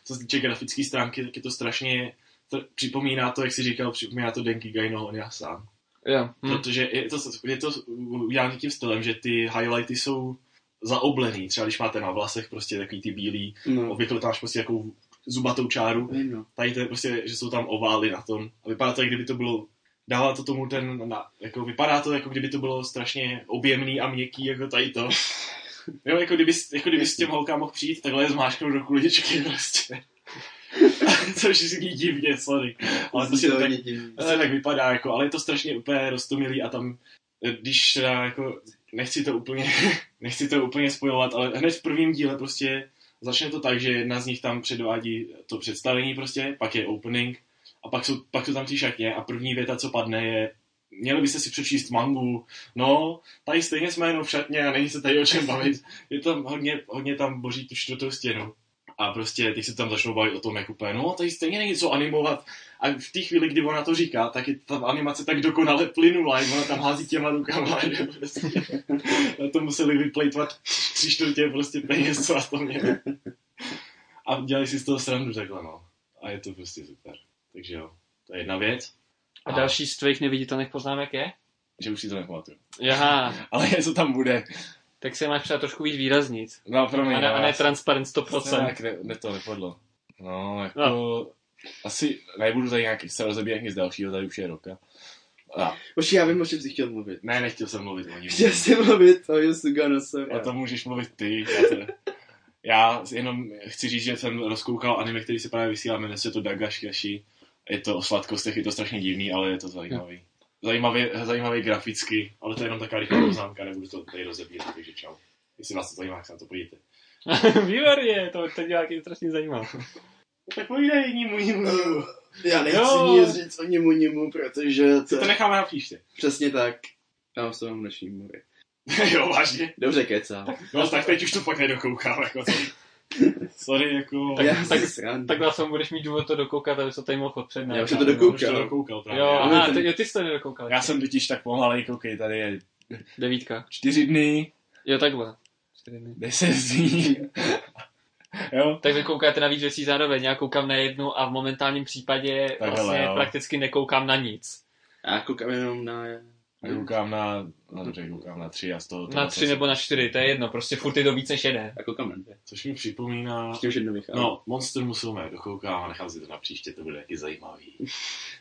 co se týče grafické stránky, tak je to strašně, to, připomíná to, jak jsi říkal, připomíná to Denki Gaino on já sám. Jo. Hmm. Hm. Protože je to, je to udělané tím stylem, že ty highlighty jsou zaoblený. Třeba když máte na vlasech prostě takový ty bílý, No. obvykle tam máš prostě takovou zubatou čáru. No. Tady to je prostě, že jsou tam ovály na tom. A vypadá to, jak kdyby to bylo dává to tomu ten, na, jako vypadá to, jako kdyby to bylo strašně objemný a měkký, jako tady to. Jo, jako kdyby, jako kdyby s těm holkám mohl přijít, takhle je zmášknout do kuličky prostě. Což zní divně, sorry. Ale prostě to tak, prostě tak vypadá, jako, ale je to strašně úplně rostomilý a tam, když teda jako, nechci to úplně, nechci to úplně spojovat, ale hned v prvním díle prostě začne to tak, že jedna z nich tam předvádí to představení prostě, pak je opening a pak jsou, pak jsou tam ty šatně a první věta, co padne, je měli byste si přečíst mangu, no, tady stejně jsme jenom v šatně a není se tady o čem bavit. Je tam hodně, hodně tam boží tu čtvrtou stěnu. A prostě teď se tam začnou bavit o tom, jak úplně, no, tady stejně není co animovat. A v té chvíli, kdy ona to říká, tak je ta animace tak dokonale plynulá, ona tam hází těma rukama. že Prostě. Na to museli vyplejtvat tři čtvrtě prostě peněz, co na to měli. A dělali si z toho srandu takhle, no. A je to prostě super. Takže jo, to je jedna věc. A další z tvých neviditelných poznámek je? Že už si to nepamatuju. Jaha, Ale něco tam bude. Tak se máš třeba trošku víc výraznit. No, pro mě. A ne, a ne transparent To 100%. nějak ne, ne, to nepadlo. No, jako... No. Asi nebudu tady nějaký se rozebírat nic dalšího, tady už je roka. A, Oči, já vím, o čem jsi chtěl mluvit. ne, nechtěl jsem mluvit o ní. Chtěl jsi mluvit o Yosugano A to můžeš mluvit ty. Já to... Já jenom chci říct, že jsem rozkoukal anime, který se právě vysílá, jmenuje se to Dagashikashi. Je to o sladkostech, je to strašně divný, ale je to zajímavý. Zajímavý, zajímavý graficky, ale to je jenom taková rychlá poznámka, nebudu to tady rozebírat, takže čau. Jestli vás to zajímá, tak se na to podívejte. Výborně, to, to diváky strašně zajímá. Tak povídej, nimu, nimu, nimu. Já nechci Jo. nic říct o němu němu, protože To, to, to necháme na příště. přesně tak. Já vám se vám dnešní mluvit. jo, vážně. Dobře kecá. No tak teď už to fakt nedokoukám, jako to. Sorry, jako... Tak- Já tak-. Tak vlastně budeš mít důvod to dokoukat, aby se tady mohl odpřednat. Já už jsem to Já dokoukal. to dokoukal právě. Jo, Já- aha, ten- ty, jo, ty jsi to nedokoukal. Já jsem totiž tak pomalej, koukej, tady je Devítka. čtyři dny, Jo, takhle. Čtyři dny. deset dní. jo, Tak vy koukáte na víc věcí zároveň, já koukám na jednu a v momentálním případě Takhle, vlastně jo. prakticky nekoukám na nic. Já koukám jenom na... Já koukám na, no dobře, koukám na tři a z toho... to Na tři nebo na čtyři, to je jedno, prostě furt je to víc než jeden. Já koukám na dvě. Což mi připomíná... Ještě už jedno vychází. No, Monster Musume dokoukám a nechám si to na příště, to bude taky zajímavý.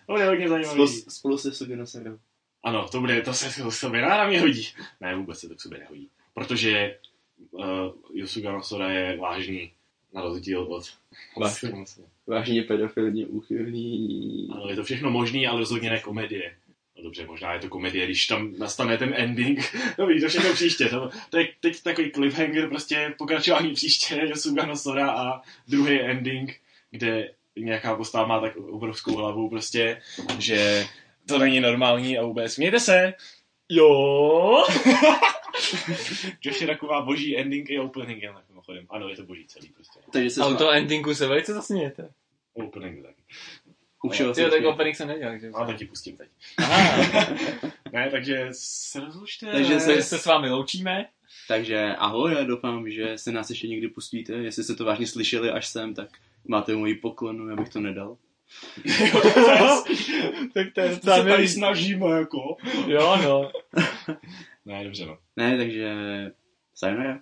To bude hodně zajímavý. Spolu, spolu se Suginoserou. Ano, to bude, to se to k sobě ráda mě hodí. Ne, vůbec se to k sobě nehodí. Protože uh, Yosuga no Sora je vážný, na rozdíl od Vážný. Vážně pedofilně úchylný. Ano, je to všechno možný, ale rozhodně ne komedie. No dobře, možná je to komedie, když tam nastane ten ending. Dobrý, to všechno příště. To, to je teď takový cliffhanger, prostě pokračování příště Yosuga no Sora a druhý ending, kde nějaká postava má tak obrovskou hlavu prostě, že to není normální a vůbec. Mějte se! Jo! Josh je taková boží ending i opening, jen tak mimochodem. Ano, je to boží celý prostě. Takže se A u toho endingu se velice zasmějete. Opening taky. U všeho se Jo, tak opening jsem nedělal, že? A to ti pustím teď. Aha, Ne, takže se rozlučte. Takže takže se s vámi loučíme. Takže ahoj, já doufám, že se nás ještě někdy pustíte. Jestli jste to vážně slyšeli až sem, tak máte moji poklonu, já bych to nedal. tak to je To se tady snažíme, jako. Jo, no. Ne, dobře, no. Ne, takže sayonara.